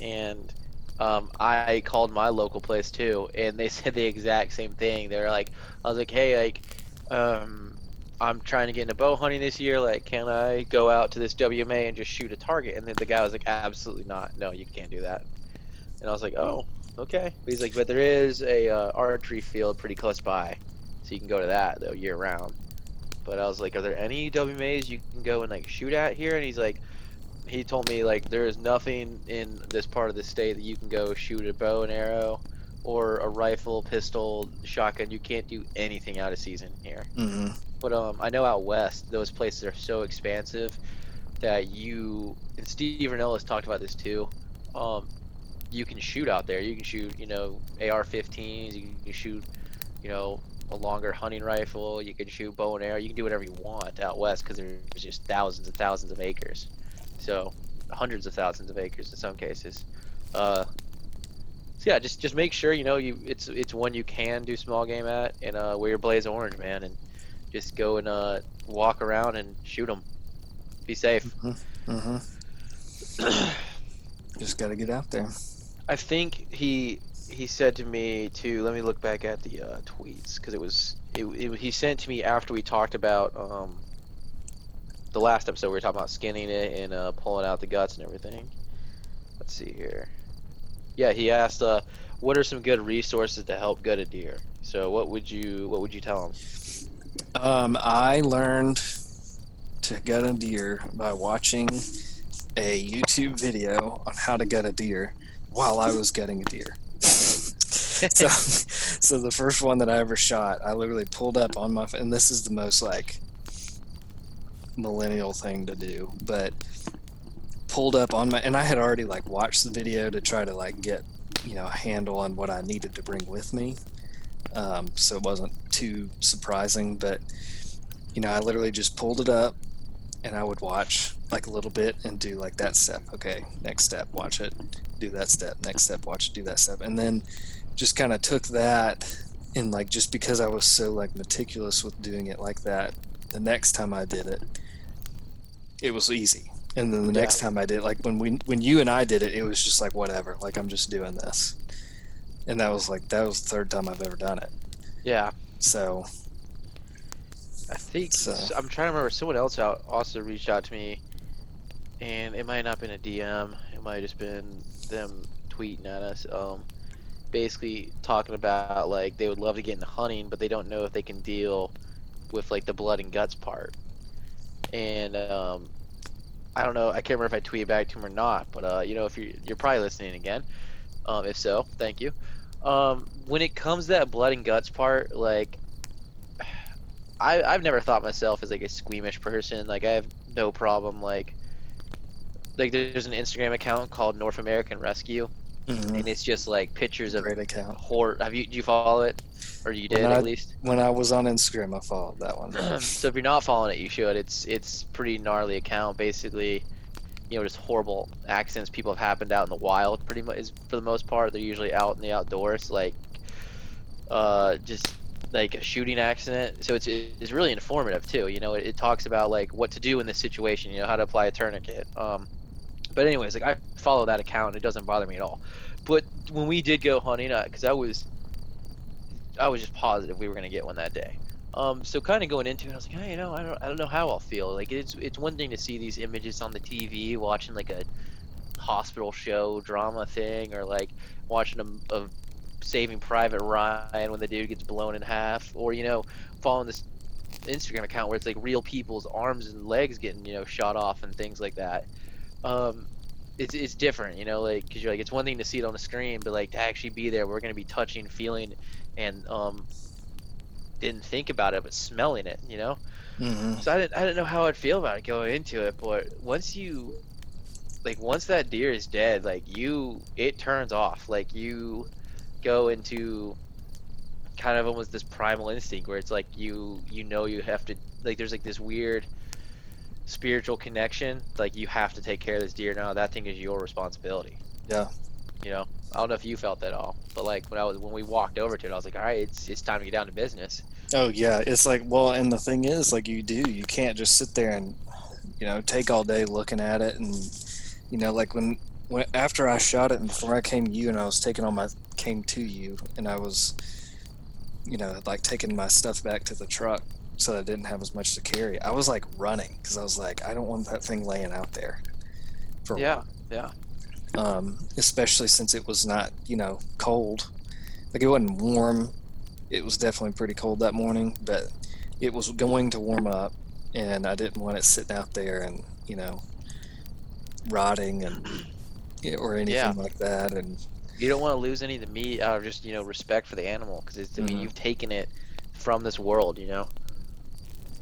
and um, I called my local place too, and they [laughs] said the exact same thing. They're like, I was like, hey, like, um, I'm trying to get into bow hunting this year. Like, can I go out to this WMA and just shoot a target? And then the guy was like, absolutely not. No, you can't do that. And I was like, oh, okay. But he's like, but there is a uh, archery field pretty close by, so you can go to that though year round. But I was like, are there any WMAs you can go and like shoot at here? And he's like, he told me like there is nothing in this part of the state that you can go shoot a bow and arrow or a rifle, pistol, shotgun. You can't do anything out of season here. hmm But um, I know out west, those places are so expansive that you and Steve Rinella has talked about this too. Um, you can shoot out there. You can shoot, you know, AR-15s. You can shoot, you know, a longer hunting rifle. You can shoot bow and arrow. You can do whatever you want out west because there's just thousands and thousands of acres. So hundreds of thousands of acres in some cases. Uh, so yeah, just just make sure you know you it's it's one you can do small game at and uh, wear your blaze orange, man, and just go and uh, walk around and shoot them. Be safe. hmm [clears throat] Just got to get out there. I think he he said to me to let me look back at the uh, tweets because it was it, it, he sent to me after we talked about um, the last episode we were talking about skinning it and uh, pulling out the guts and everything. Let's see here. Yeah, he asked, uh, "What are some good resources to help gut a deer?" So what would you what would you tell him? Um, I learned to gut a deer by watching a YouTube video on how to gut a deer while I was gutting a deer. [laughs] so, so the first one that I ever shot, I literally pulled up on my, and this is the most like millennial thing to do, but pulled up on my, and I had already like watched the video to try to like get, you know, a handle on what I needed to bring with me. Um, so it wasn't too surprising, but you know, I literally just pulled it up and I would watch like a little bit and do like that step. Okay, next step, watch it, do that step, next step, watch it, do that step. And then just kind of took that and like just because I was so like meticulous with doing it like that, the next time I did it, it was easy. And then the next time I did it, like when we when you and I did it, it was just like whatever, like I'm just doing this. And that was like that was the third time I've ever done it. Yeah, So I think So- I'm trying to remember. Someone else out also reached out to me, and it might not been a DM. It might have just been them tweeting at us. Um, basically talking about like they would love to get into hunting, but they don't know if they can deal with like the blood and guts part. And um, I don't know. I can't remember if I tweeted back to him or not. But uh, you know, if you're you're probably listening again. Um, if so, thank you. Um, when it comes to that blood and guts part, like [sighs] I, I've never thought myself as like a squeamish person. Like I have no problem like like there's an Instagram account called North American Rescue, mhm, and it's just like pictures of great account. horror. Have you do you follow it, or you did When at I- least? When I was on Instagram, I followed that one. [clears throat] so if you're not following it, you should. It's it's pretty gnarly account. Basically, you know, just horrible accidents people have happened out in the wild. Pretty much, is for the most part, they're usually out in the outdoors. Like, uh, just like a shooting accident. So it's it's really informative too. You know, it, it talks about like what to do in this situation. You know, how to apply a tourniquet. Um, but anyways, like I follow that account. It doesn't bother me at all. But when we did go hunting, because I was I was just positive we were gonna get one that day. Um, so kind of going into it, I was like, hey, you know, I don't, I don't know how I'll feel. Like it's, it's one thing to see these images on the TV, watching like a hospital show drama thing, or like watching a, a Saving Private Ryan when the dude gets blown in half, or you know, following this Instagram account where it's like real people's arms and legs getting you know shot off and things like that. Um, it's it's different, you know, like because you're like it's one thing to see it on the screen, but like to actually be there, we're gonna be touching, feeling, and um, didn't think about it, but smelling it, you know. hmm So I didn't I didn't know how I'd feel about it going into it, but once you like once that deer is dead, like you it turns off. Like you go into kind of almost this primal instinct where it's like you you know you have to like there's like this weird spiritual connection like you have to take care of this deer now that thing is your responsibility Yeah. you know i don't know if you felt that at all but like when i was when we walked over to it i was like all right it's it's time to get down to business Oh yeah, it's like well, and the thing is, like you do, you can't just sit there and you know take all day looking at it, and you know, like when when after I shot it and before I came to you and I was taking all my came to you and I was, you know, like taking my stuff back to the truck so that I didn't have as much to carry. I was like running because I was like, I don't want that thing laying out there. For yeah yeah um, especially since it was not, you know, cold. Like it wasn't warm. It was definitely pretty cold that morning, but it was going to warm up, and I didn't want it sitting out there and you know rotting and [clears throat] or anything Yeah. like that. And You don't want to lose any of the meat out of just you know respect for the animal because it's I mean Mhm. you've taken it from this world, you know.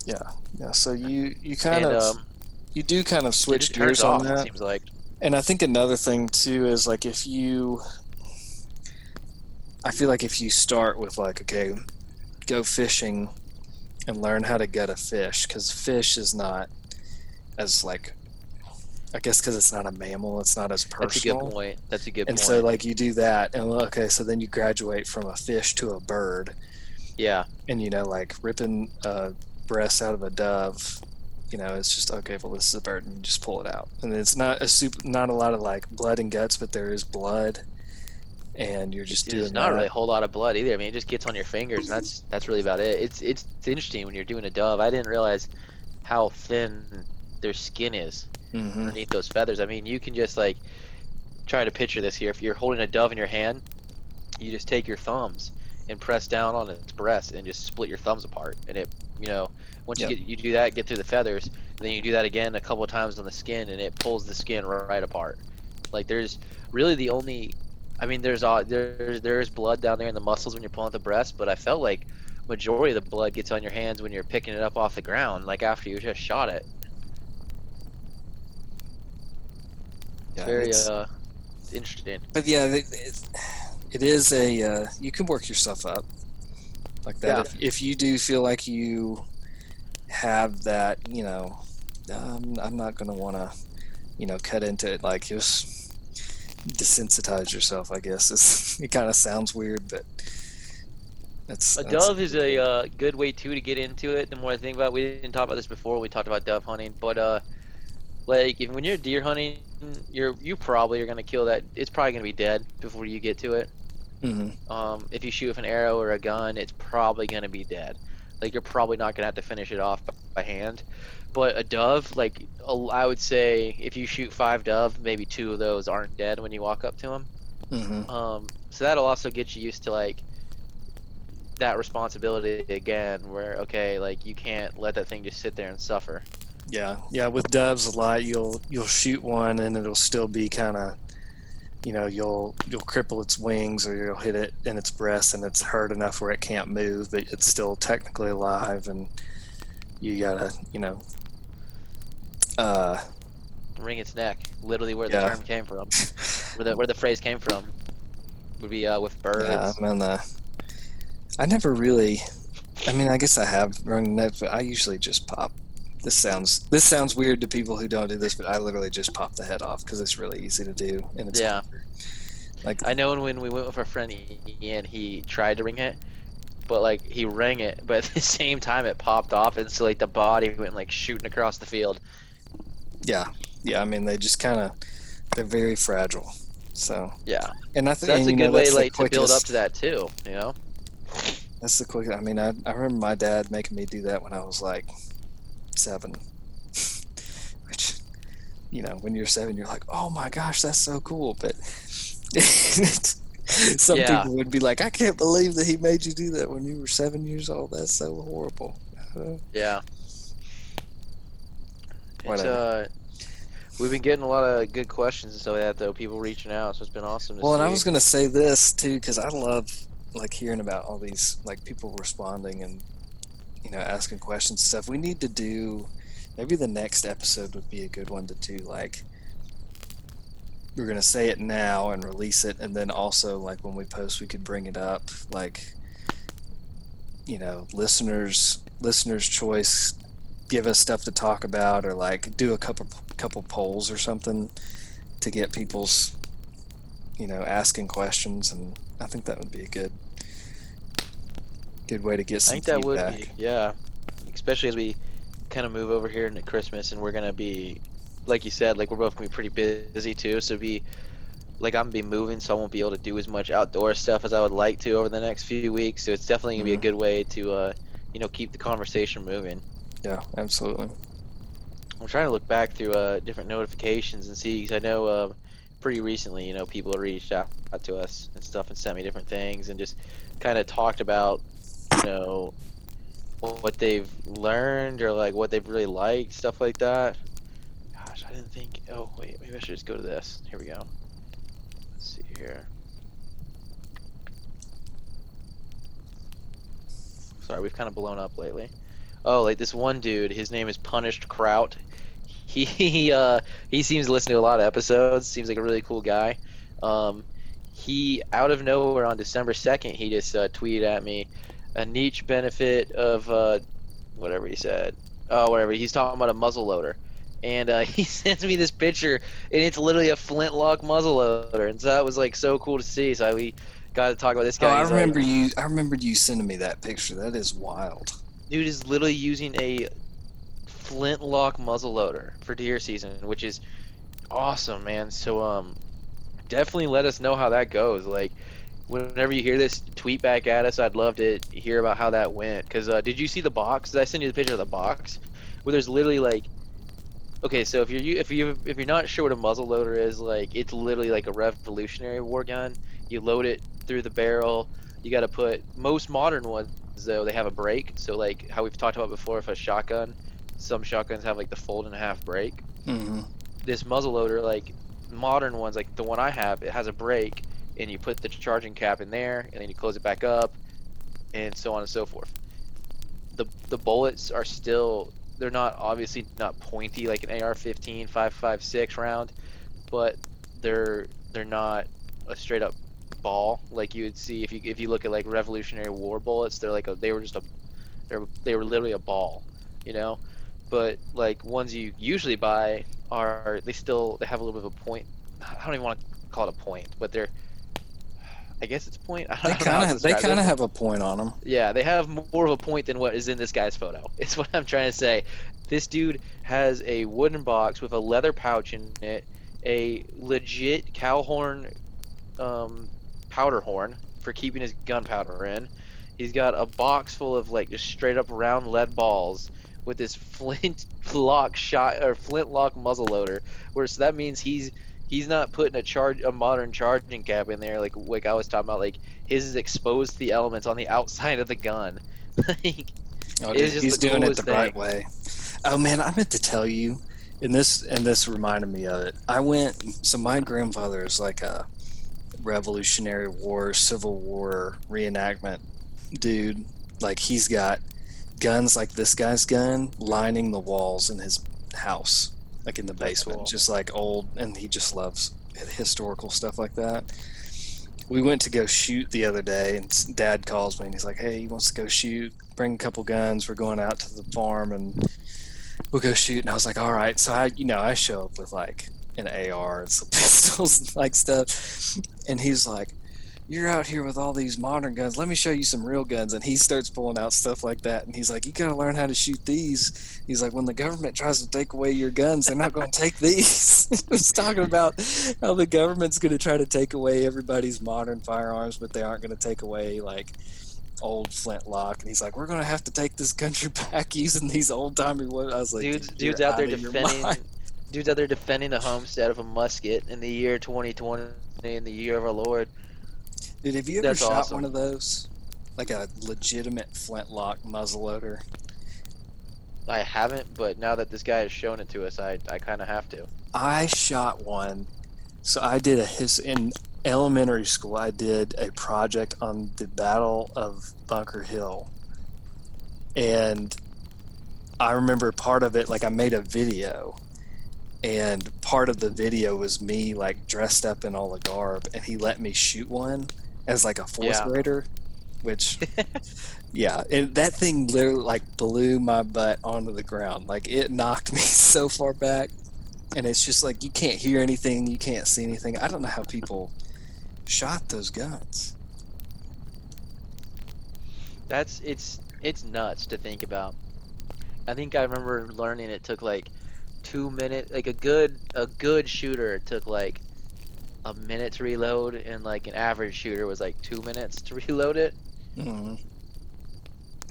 Yeah, yeah. So you you kind and of um, you do kind of switch gears on off. It that. seems like And I think another thing too is like if you, I feel like if you start with like, okay, go fishing and learn how to gut a fish, because fish is not as like, I guess because it's not a mammal, it's not as personal. that's a good point. That's a good And point. so like you do that, and okay, so then you graduate from a fish to a bird, yeah, and you know like ripping a breast out of a dove you know it's just okay well this is a bird and you just pull it out and it's not a soup not a lot of like blood and guts but there is blood and you're just doing there's not that. really a whole lot of blood either. I mean, it just gets on your fingers, and that's that's really about it. It's it's interesting when you're doing a dove. I didn't realize how thin their skin is Mhm. underneath those feathers. I mean, you can just like try to picture this here. If you're holding a dove in your hand, you just take your thumbs and press down on its breast and just split your thumbs apart. And it, you know, once Yep. you get you do that, get through the feathers, then you do that again a couple of times on the skin, and it pulls the skin right apart. Like there's really the only, I mean, there's uh, there's there's blood down there in the muscles when you're pulling at the breast, but I felt like majority of the blood gets on your hands when you're picking it up off the ground, like after you just shot it. Yeah, Very it's- uh, interesting. but yeah it, it, it is a uh, you can work yourself up like that Yeah. if, if you do feel like you have that you know um, i'm not going to want to you know cut into it like just desensitize yourself i guess it's, [laughs] it kind of sounds weird but that's A that's- dove is a uh, good way too to get into it. The more I think about, it, we didn't talk about this before. We talked about dove hunting, but uh, like if, when you're deer hunting, you're you probably are gonna kill that. It's probably gonna be dead before you get to it. Mhm. Um, if you shoot with an arrow or a gun, it's probably gonna be dead. Like you're probably not gonna have to finish it off by, hand. But a dove, like a- I would say, if you shoot five dove, maybe two of those aren't dead when you walk up to them. Mhm. Um, so that'll also get you used to like that responsibility again, where okay, like you can't let that thing just sit there and suffer. Yeah, yeah. With doves, a lot you'll you'll shoot one and it'll still be kind of, you know, you'll you'll cripple its wings or you'll hit it in its breast and it's hurt enough where it can't move, but it's still technically alive and you gotta, you know, uh, Wring its neck, literally where Yeah. the term came from, where the where the phrase came from, would be uh, with birds. yeah. I'm on the. I never really. I mean, I guess I have wrung neck, but I usually just pop. This sounds this sounds weird to people who don't do this, but I literally just pop the head off because it's really easy to do and it's Yeah. like I know when we went with our friend Ian, he tried to ring it, but like he rang it, but at the [laughs] same time it popped off, and so like the body went like shooting across the field. Yeah, yeah. I mean, they just kind of they're very fragile. So, Yeah, and I think that's a you know, good way like to build up to that too. You know. That's the quick. I mean, I I remember my dad making me do that when I was like seven. [laughs] Which, you know, when you're seven, you're like, oh my gosh, that's so cool. But [laughs] some Yeah. people would be like, I can't believe that he made you do that when you were seven years old. That's so horrible. Uh, [laughs] Yeah. It's uh, we've been getting a lot of good questions and stuff like that though. People reaching out, so it's been awesome. To Well, and I was gonna say this too because I love like hearing about all these like people responding and you know asking questions and stuff. We need to do maybe the next episode would be a good one to do. Like we're gonna say it now and release it, and then also like when we post, we could bring it up. Like you know, listeners listeners choice. Give us stuff to talk about, or like do a couple couple polls or something to get people's you know, asking questions, and I think that would be a good, good way to get I think that feedback. would be yeah, especially as we kind of move over here into Christmas, and we're gonna be, like you said, like we're both gonna be pretty busy too. So be like I'm gonna be moving, so I won't be able to do as much outdoor stuff as I would like to over the next few weeks. So it's definitely gonna be a Mhm. good way to, uh, you know, keep the conversation moving. Yeah, absolutely. I'm trying to look back through uh, different notifications and see because I know uh, pretty recently, you know, people reached out to us and stuff and sent me different things and just kind of talked about, you know, what they've learned or like what they've really liked, stuff like that. gosh, I didn't think. Oh wait, maybe I should just go to this. Here we go. Let's see here. Sorry, we've kind of blown up lately. Oh, like this one dude. His name is Punished Kraut. He [laughs] he, uh, he seems to listen to a lot of episodes. Seems like a really cool guy. Um, he out of nowhere on December second, he just uh, tweeted at me a niche benefit of uh, whatever he said. Oh, whatever. He's talking about a muzzle loader, and uh, [laughs] he sends me this picture, and it's literally a flintlock muzzle loader, and so that was like so cool to see. So we got to talk about this Oh, guy. I He's like- remember you. I remember you sending me that picture. That is wild. dude is literally using a flintlock muzzle loader for deer season, which is awesome, man. So um, definitely let us know how that goes. Like, whenever you hear this, tweet back at us. I'd love to hear about how that went. Cause uh, did you see the box? Did I send you the picture of the box? Where there's literally like, okay, so if you're you- if you if you're not sure what a muzzle loader is, like it's literally like a Revolutionary War gun. You load it through the barrel. You got to put most modern ones though they have a break. So like how we've talked about before, if a shotgun, some shotguns have like the fold and a half brake. hmm This muzzle loader, like modern ones, like the one I have, it has a brake, and you put the charging cap in there, and then you close it back up, and so on and so forth. The the bullets are still they're not obviously not pointy like an AR-15 5.56 round, but they're they're not a straight up ball like you would see if you if you look at like Revolutionary War bullets. They're like a, they were just a they were, they were literally a ball, you know. But like ones you usually buy are they still they have a little bit of a point. I don't even want to call it a point, but they're I guess it's a point. [laughs] I They kind of. They kind of have a point on them. Yeah, they have more of a point than what is in this guy's photo. [laughs] It's what I'm trying to say. This dude has a wooden box with a leather pouch in it, a legit cow horn um, powder horn for keeping his gunpowder in. He's got a box full of like just straight up round lead balls with this [laughs] flint lock shot or flintlock muzzle loader. Where so that means he's he's not putting a charge a modern charging cap in there like like I was talking about like his is exposed to the elements on the outside of the gun. [laughs] like, Oh, dude, he's doing it the right way. Oh man, I meant to tell you, and this and this reminded me of it. I went. So my grandfather is like a Revolutionary War, Civil War reenactment dude. Like he's got guns like this guy's gun lining the walls in his house, like in the basement, cool. just like old. And he just loves historical stuff like that. We went to go shoot the other day, and Dad calls me and he's like, "Hey, he wants to go shoot. Bring a couple guns. We're going out to the farm and we'll go shoot." And I was like, "All right." So I, you know, I show up with like an AR and some [laughs] pistols and like stuff, and he's like, "You're out here with all these modern guns. Let me show you some real guns." And he starts pulling out stuff like that, and he's like, "You gotta learn how to shoot these." He's like, "When the government tries to take away your guns, they're not going to take these." [laughs] he's talking about how the government's going to try to take away everybody's modern firearms, but they aren't going to take away like old flintlock. And he's like, "We're going to have to take this country [laughs] back using these old timey ones." I was like, dudes "Dude, dudes you're out there defending dudes out there defending the homestead of a musket in the year 2020 in the year of our Lord. Dude, have you ever That's shot awesome. one of those? Like a legitimate flintlock muzzleloader? I haven't, but now that this guy has shown it to us, I I kind of have to. I shot one. So I did a his in elementary school. I did a project on the Battle of Bunker Hill, and I remember part of it. Like I made a video, and part of the video was me like dressed up in all the garb, and he let me shoot one as like a fourth Yeah. grader, which [laughs] yeah, and that thing literally like blew my butt onto the ground. Like it knocked me [laughs] so far back, and it's just like you can't hear anything, you can't see anything. I don't know how people shot those guns. That's it's it's nuts to think about. I think I remember learning it took like two minutes. Like a good a good shooter took like a minute to reload, and like an average shooter was like two minutes to [laughs] reload it. Mhm.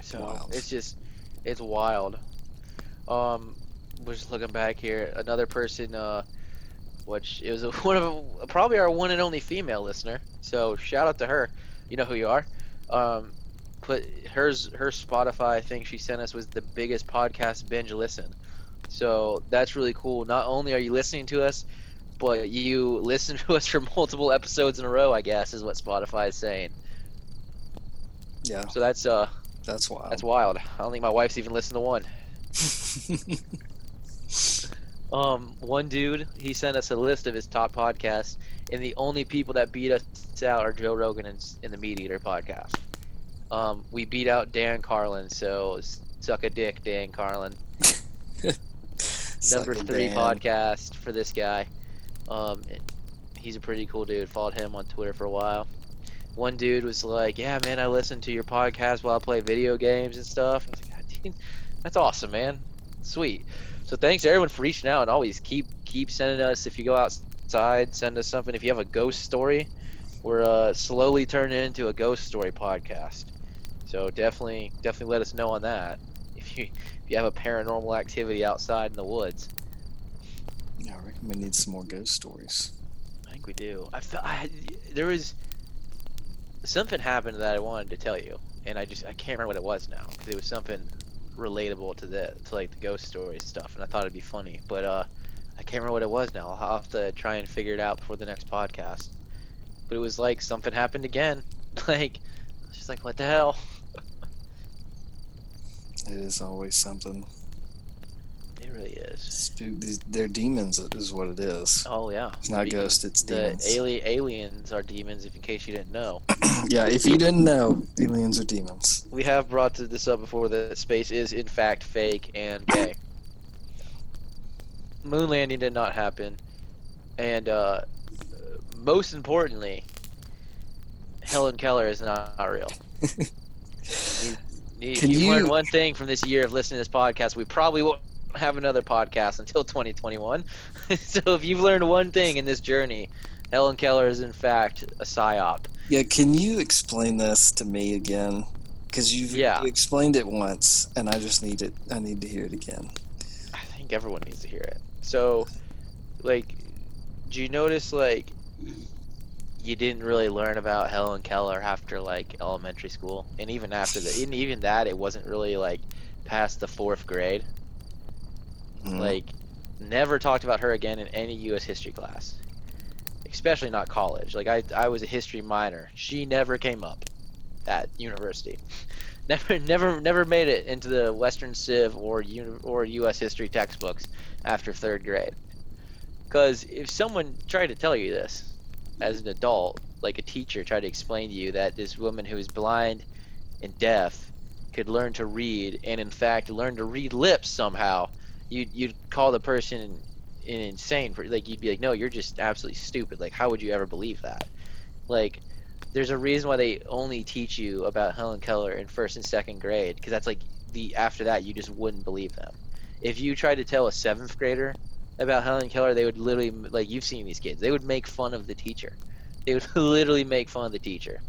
So Wild. it's just it's wild. Um, we're just looking back here. Another person, uh, which it was a, [laughs] one of probably our one and only female listener. So shout out to her. You know who you are. Um, put hers her Spotify thing she sent us was the biggest podcast binge listen. So that's really cool. Not only are you listening to us, but you listen to [laughs] us for multiple episodes in a row. I guess is what Spotify is saying. Yeah, So that's uh that's wild. that's wild. I don't think my wife's even listened to one. [laughs] Um, one dude, he sent us a list of his top podcasts, and the only people that beat us out are Joe Rogan and, and the MeatEater podcast. Um, we beat out Dan Carlin, so suck a dick, Dan Carlin. [laughs] Number three Dan. podcast for this guy. Um, he's a pretty cool dude. Followed him on Twitter for a while. One dude was like, "Yeah, man, I listen to your podcast while I play video games and stuff." I was like, "That's awesome, man. Sweet." So thanks everyone for reaching out and always keep keep sending us. If you go outside, send us something. If you have a ghost story, we're uh, slowly turning into a ghost story podcast. So definitely definitely let us know on that. [laughs] If you if you have a paranormal activity outside in the woods. Yeah, I reckon we need some more ghost stories. I think we do. I felt I had, there was something happened that I wanted to tell you, and I just I can't remember what it was now because it was something relatable to the to like the ghost story stuff, and I thought it'd be funny, but uh, I can't remember what it was now. I'll have to try and figure it out before the next podcast. But it was like something happened again. [laughs] Like, just like what the hell? [laughs] It is always something. It really is. These- They're demons, is what it is. Oh yeah. It's not The- ghosts, it's The demons. ali- aliens are demons. If in case you didn't know. [clears throat] yeah, if you didn't know, aliens are demons. We have brought this up before that space is in fact fake and gay. Moon landing did not happen, and uh, most importantly, Helen Keller is not, not real. [laughs] You, Can you you- learned one thing from this year of listening to this podcast. We probably won't have another podcast until [laughs] 2021. [laughs] so if you've learned one thing in this journey, Helen Keller is in fact a psyop. Yeah, can you explain this to me again? Because you've Yeah. you explained it once, and I just need it. I need to hear it again. I think everyone needs to hear it. So, like, do you notice like you didn't really learn about Helen Keller after like elementary school, and even after that, and even that, it wasn't really like past the fourth grade. Mm. Like, never talked about her again in any U.S. history class, especially not college. Like, I I was a history minor. She never came up at university. [laughs] Never, never, never made it into the Western Civ or uni- or U.S. history textbooks after third grade. Because if someone tried to tell you this as an adult, like a teacher tried to explain to you that this woman who is blind and deaf could learn to read, and in fact learn to read lips somehow, you'd you'd call the person an insane for like you'd be like, no, you're just absolutely stupid. Like, how would you ever believe that? Like, there's a reason why they only teach you about Helen Keller in first and second grade, because that's like the after that you just wouldn't believe them. If you tried to tell a seventh grader about Helen Keller, they would literally like you've seen these kids. They would make fun of the teacher. They would [laughs] literally make fun of the teacher.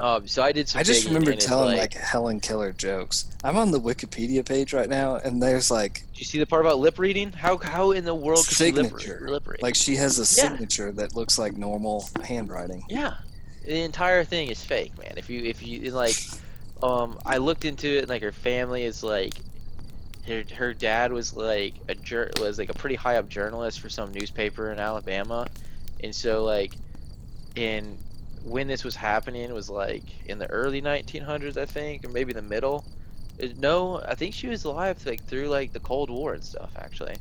Um, so I did some. I just remember telling like, Helen Keller jokes. I'm on the Wikipedia page right now, and there's like Do you see the part about lip reading? How how in the world she lip, Signature. lip read? like she has a Yeah. signature that looks like normal handwriting. Yeah, the entire thing is fake, man. If you if you like, um, I looked into it. and, Like her family is like, her her dad was like a jur- was like a pretty high up journalist for some newspaper in Alabama, and so like, in when this was happening was like in the early 1900s, I think, or maybe the middle. No, I think she was alive like through like the Cold War and stuff. Actually,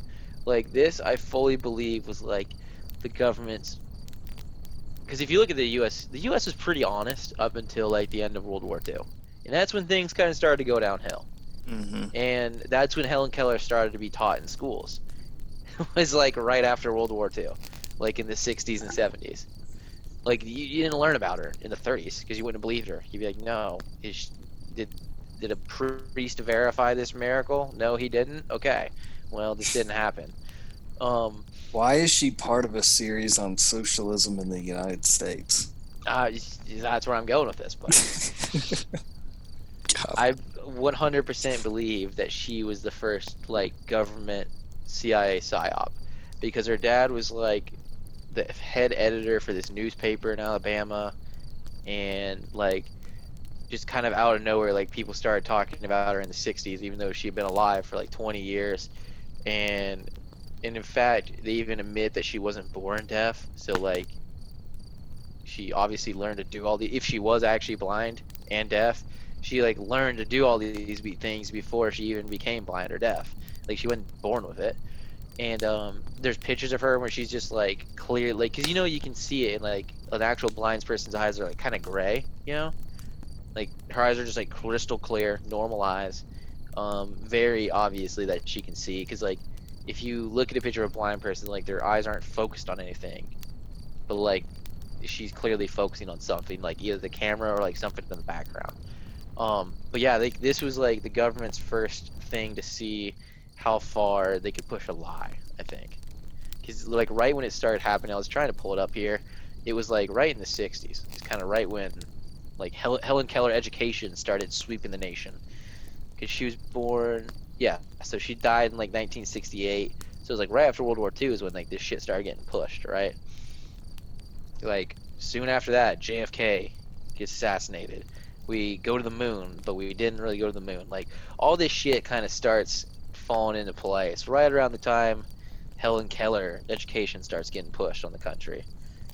like this, I fully believe was like the government's because if you look at the U.S., the U.S. was pretty honest up until like the end of World War II, and that's when things kind of started to go downhill. Mm-hmm. And that's when Helen Keller started to be taught in schools. [laughs] it was like right after World War II, like in the 60s and 70s. Like you, you didn't learn about her in the 30s because you wouldn't have believed her. You'd be like, no, is she, did did a priest verify this miracle? No, he didn't. Okay, well this didn't happen. Um, Why is she part of a series on socialism in the United States? uh, that's where I'm going with this, but. [laughs] I 100% believe that she was the first like government CIA psyop because her dad was like the head editor for this newspaper in Alabama and like just kind of out of nowhere like people started talking about her in the 60s even though she had been alive for like 20 years and and in fact they even admit that she wasn't born deaf. So like, she obviously learned to do all the. If she was actually blind and deaf, she like learned to do all these things before she even became blind or deaf. Like she wasn't born with it. And um, there's pictures of her where she's just like clear, like, cause you know you can see it in like an actual blind person's eyes are like kind of gray, you know, like her eyes are just like crystal clear, normal eyes. Um, very obviously that she can see, cause like if you look at a picture of a blind person, like their eyes aren't focused on anything, but like she's clearly focusing on something, like either the camera or like something in the background. Um, but yeah, they, this was like the government's first thing to see how far they could push a lie. I think, because like right when it started happening, I was trying to pull it up here. It was like right in the '60s. It's kind of right when like Hel- Helen Keller education started sweeping the nation. Because she was born, yeah. So she died in like 1968. So it was like right after World War II is when like this shit started getting pushed, right? Like soon after that, JFK gets assassinated. We go to the moon, but we didn't really go to the moon. Like all this shit kind of starts falling into place right around the time Helen Keller education starts getting pushed on the country.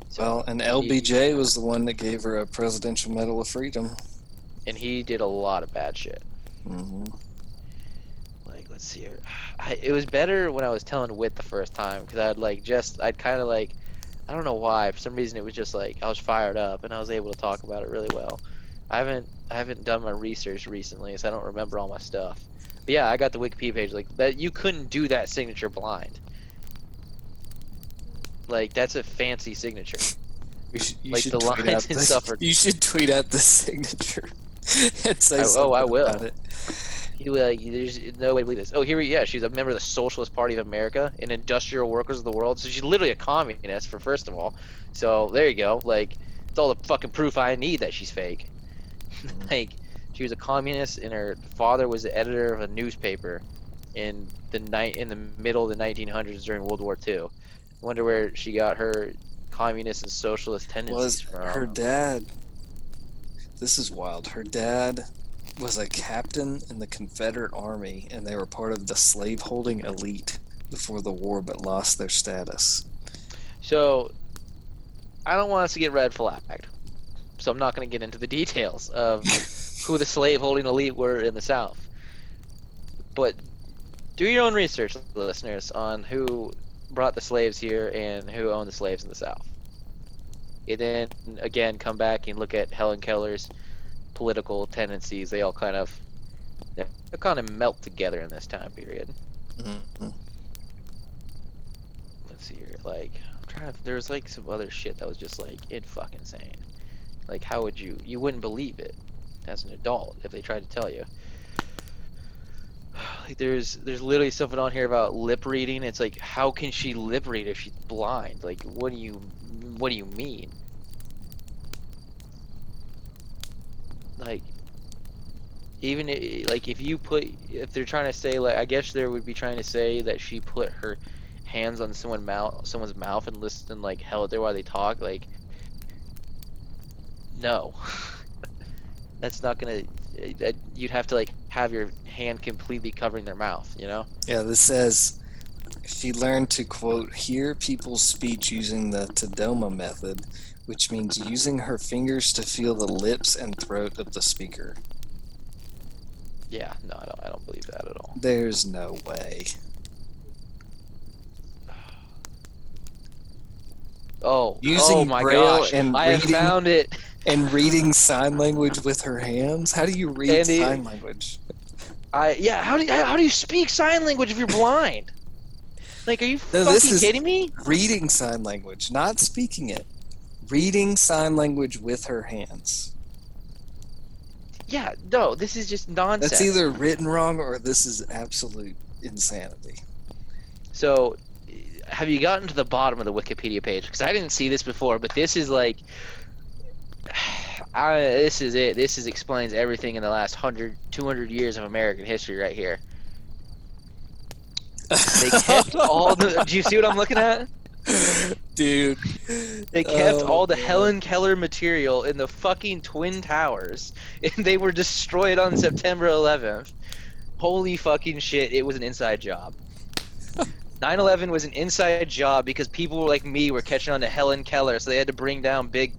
So Well, and he- LBJ was the one that gave her a Presidential Medal of Freedom. and he did a lot of bad shit. Mm-hmm. Like, let's see here. I, it was better when I was telling Wit the first time because I'd like just I'd kind of like I don't know why for some reason it was just like I was fired up and I was able to talk about it really well. I haven't I haven't done my research recently, so I don't remember all my stuff. But yeah, I got the Wikipedia page like that. You couldn't do that signature blind. Like that's a fancy signature. [laughs] You should, you Like should the tweet lines out the, [laughs] You should tweet out the [laughs] signature and say I- oh, I will. about it. You like there's no way to believe this. Oh, here we yeah, she's a member of the Socialist Party of America and Industrial Workers of the World. So she's literally a communist for first of all. So there you go. Like it's all the fucking proof I need that she's fake. like she was a communist and her father was the editor of a newspaper in the night in the middle of the 1900s during World War II. I wonder where she got her communist and socialist tendencies Was from. her dad? This is wild. Her dad was a captain in the Confederate Army, and they were part of the slaveholding elite before the war, but lost their status. So, I don't want us to get red flagged. So I'm not going to get into the details of [laughs] who the slave-holding elite were in the South. But do your own research, listeners, on who brought the slaves here and who owned the slaves in the South. And then again, come back and look at Helen Keller's political tendencies. They all kind of they kind of melt together in this time period. Mhm. let's see here like i'm trying to there's like some other shit that was just like it fucking insane like how would you you wouldn't believe it as an adult if they tried to tell you. [sighs] Like there's there's literally something on here about lip reading. It's like how can she lip read if she's blind? Like what do you what do you mean? Like even like if you put if they're trying to say like i guess they would be trying to say that she put her hands on someone mouth someone's mouth and listen like held there while they talk like no [laughs] that's not gonna uh, that you'd have to like have your hand completely covering their mouth you know Yeah, this says she learned to quote hear people's speech using the Tadoma method, which means using her fingers to feel the lips and throat of the speaker. yeah no i don't i don't believe that at all There's no way. [sighs] oh Using oh my Braille gosh and i reading- found it And reading sign language with her hands? How do you read And it- sign language? i yeah how do you how do you speak sign language if you're blind like are you No, fucking this is- kidding me Reading sign language, not speaking it. Reading sign language with her hands. yeah no this is just nonsense That's either written wrong or this is absolute insanity. So, have you gotten to the bottom of the Wikipedia page? Because I didn't see this before, but this is like, [sighs] I, this is it. This is explains everything in the last 100, 200 years of American history right here. They kept [laughs] all the. Do you see what I'm looking at? Dude. They kept Oh, all the God. Helen Keller material in the fucking Twin Towers, [laughs] and they were destroyed on September 11th. Holy fucking shit! It was an inside job. [laughs] 9/11 was an inside job because people like me were catching on to Helen Keller, so they had to bring down big.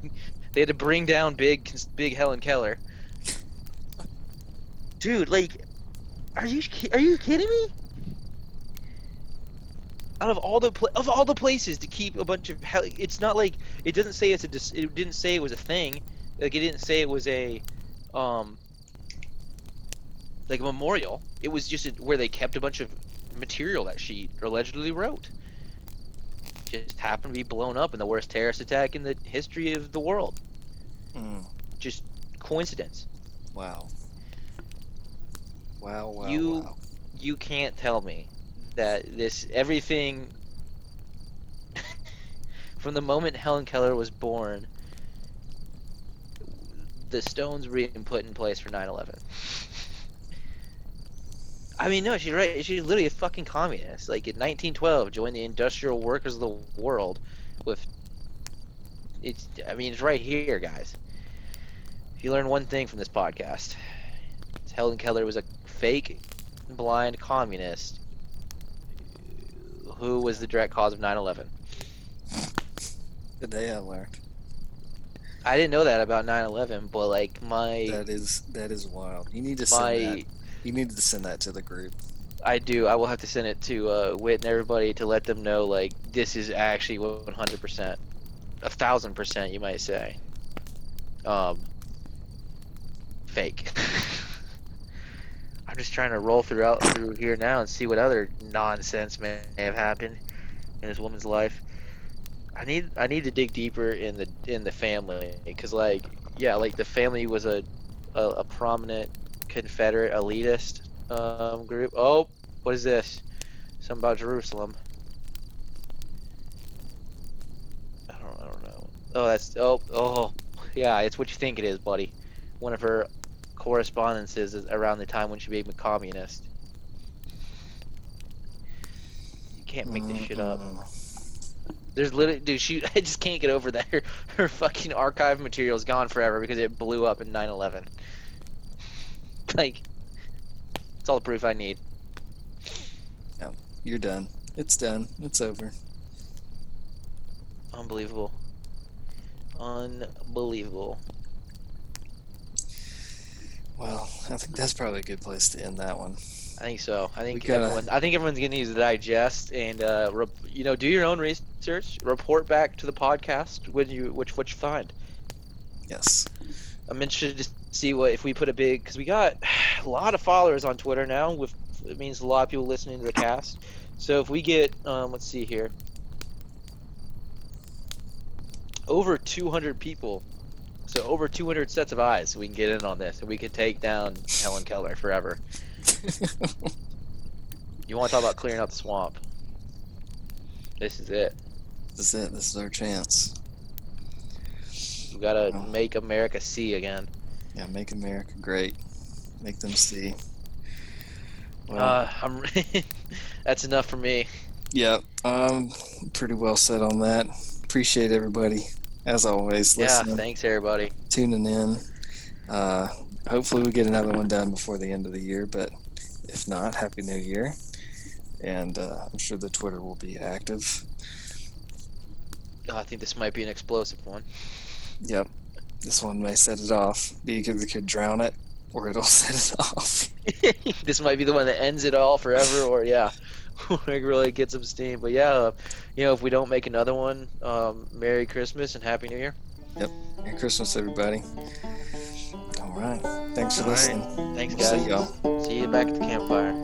They had to bring down big, big Helen Keller. Dude, like, are you are you kidding me? Out of all the pla- of all the places to keep a bunch of hell, it's not like it doesn't say it's a dis- it didn't say it was a thing, like it didn't say it was a, um, like a memorial. It was just a, where they kept a bunch of material that she allegedly wrote. Just happened to be blown up in the worst terrorist attack in the history of the world. Mm, Just coincidence. wow. Wow, wow, You- wow. You can't tell me that this everything [laughs] from the moment Helen Keller was born the stones were being put in place for 9/11. I mean, no, she's right. She's literally a fucking communist. Like in 1912, joined the industrial workers of the world with. It's. I mean, it's right here, guys. If you learn one thing from this podcast, Helen Keller was a fake, blind communist who was the direct cause of 9/11. Today I learned. I didn't know that about 9/11, but like my That is that is wild. You need to send that. You need to send that to the group. I do. I will have to send it to uh, Wit and everybody to let them know like this is actually 100 percent, a thousand percent, you might say. Um, fake. [laughs] I'm just trying to roll throughout through here now and see what other nonsense may have happened in this woman's life. I need I need to dig deeper in the in the family because like yeah like the family was a a, a prominent Confederate elitist um, group. Oh, what is this? Something about Jerusalem. I don't, I don't know. Oh, that's oh oh yeah, it's what you think it is, buddy. One of her correspondences is around the time when she became a communist. You can't make this shit up. There's literally, dude, she, [laughs] I just can't get over that. Her, her fucking archive material is gone forever because it blew up in 9 11. [laughs] Like, it's all the proof I need. You're done. It's done. It's over. Unbelievable. Unbelievable. Well, I think that's probably a good place to end that one. I think so. I think gotta- everyone, I think everyone's gonna need to digest and uh, rep, you know do your own research. Report back to the podcast when you which what you find. Yes. I'm interested to see what if we put a big because we got [sighs] a lot of followers on Twitter now. With it means a lot of people listening to the cast. So if we get um, let's see here, over 200 people, so over 200 sets of eyes, we can get in on this and we can take down Helen Keller forever. [laughs] You want to talk about clearing out the swamp? This is it. this is it. This is our chance. We gotta Oh. make America see again. Yeah, make America great. Make them see. Well, Uh, I'm. [laughs] that's enough for me. yeah, um, pretty well said on that. Appreciate everybody, as always, Yeah, thanks everybody. tuning in. Uh, hopefully, we get another one done before the end of the year, but if not, Happy New Year. And uh, I'm sure the Twitter will be active. Oh, I think this might be an explosive one. Yep, this one may set it off. Either we could drown it, or it'll [laughs] set it off. [laughs] this might be the one that ends it all forever, or yeah, [laughs] we really get some steam. But yeah, uh, you know, if we don't make another one, um, Merry Christmas and Happy New Year. Yep, Merry Christmas, everybody. All right. Thanks for All right. listening. Thanks, See guys. y'all. See you back at the campfire.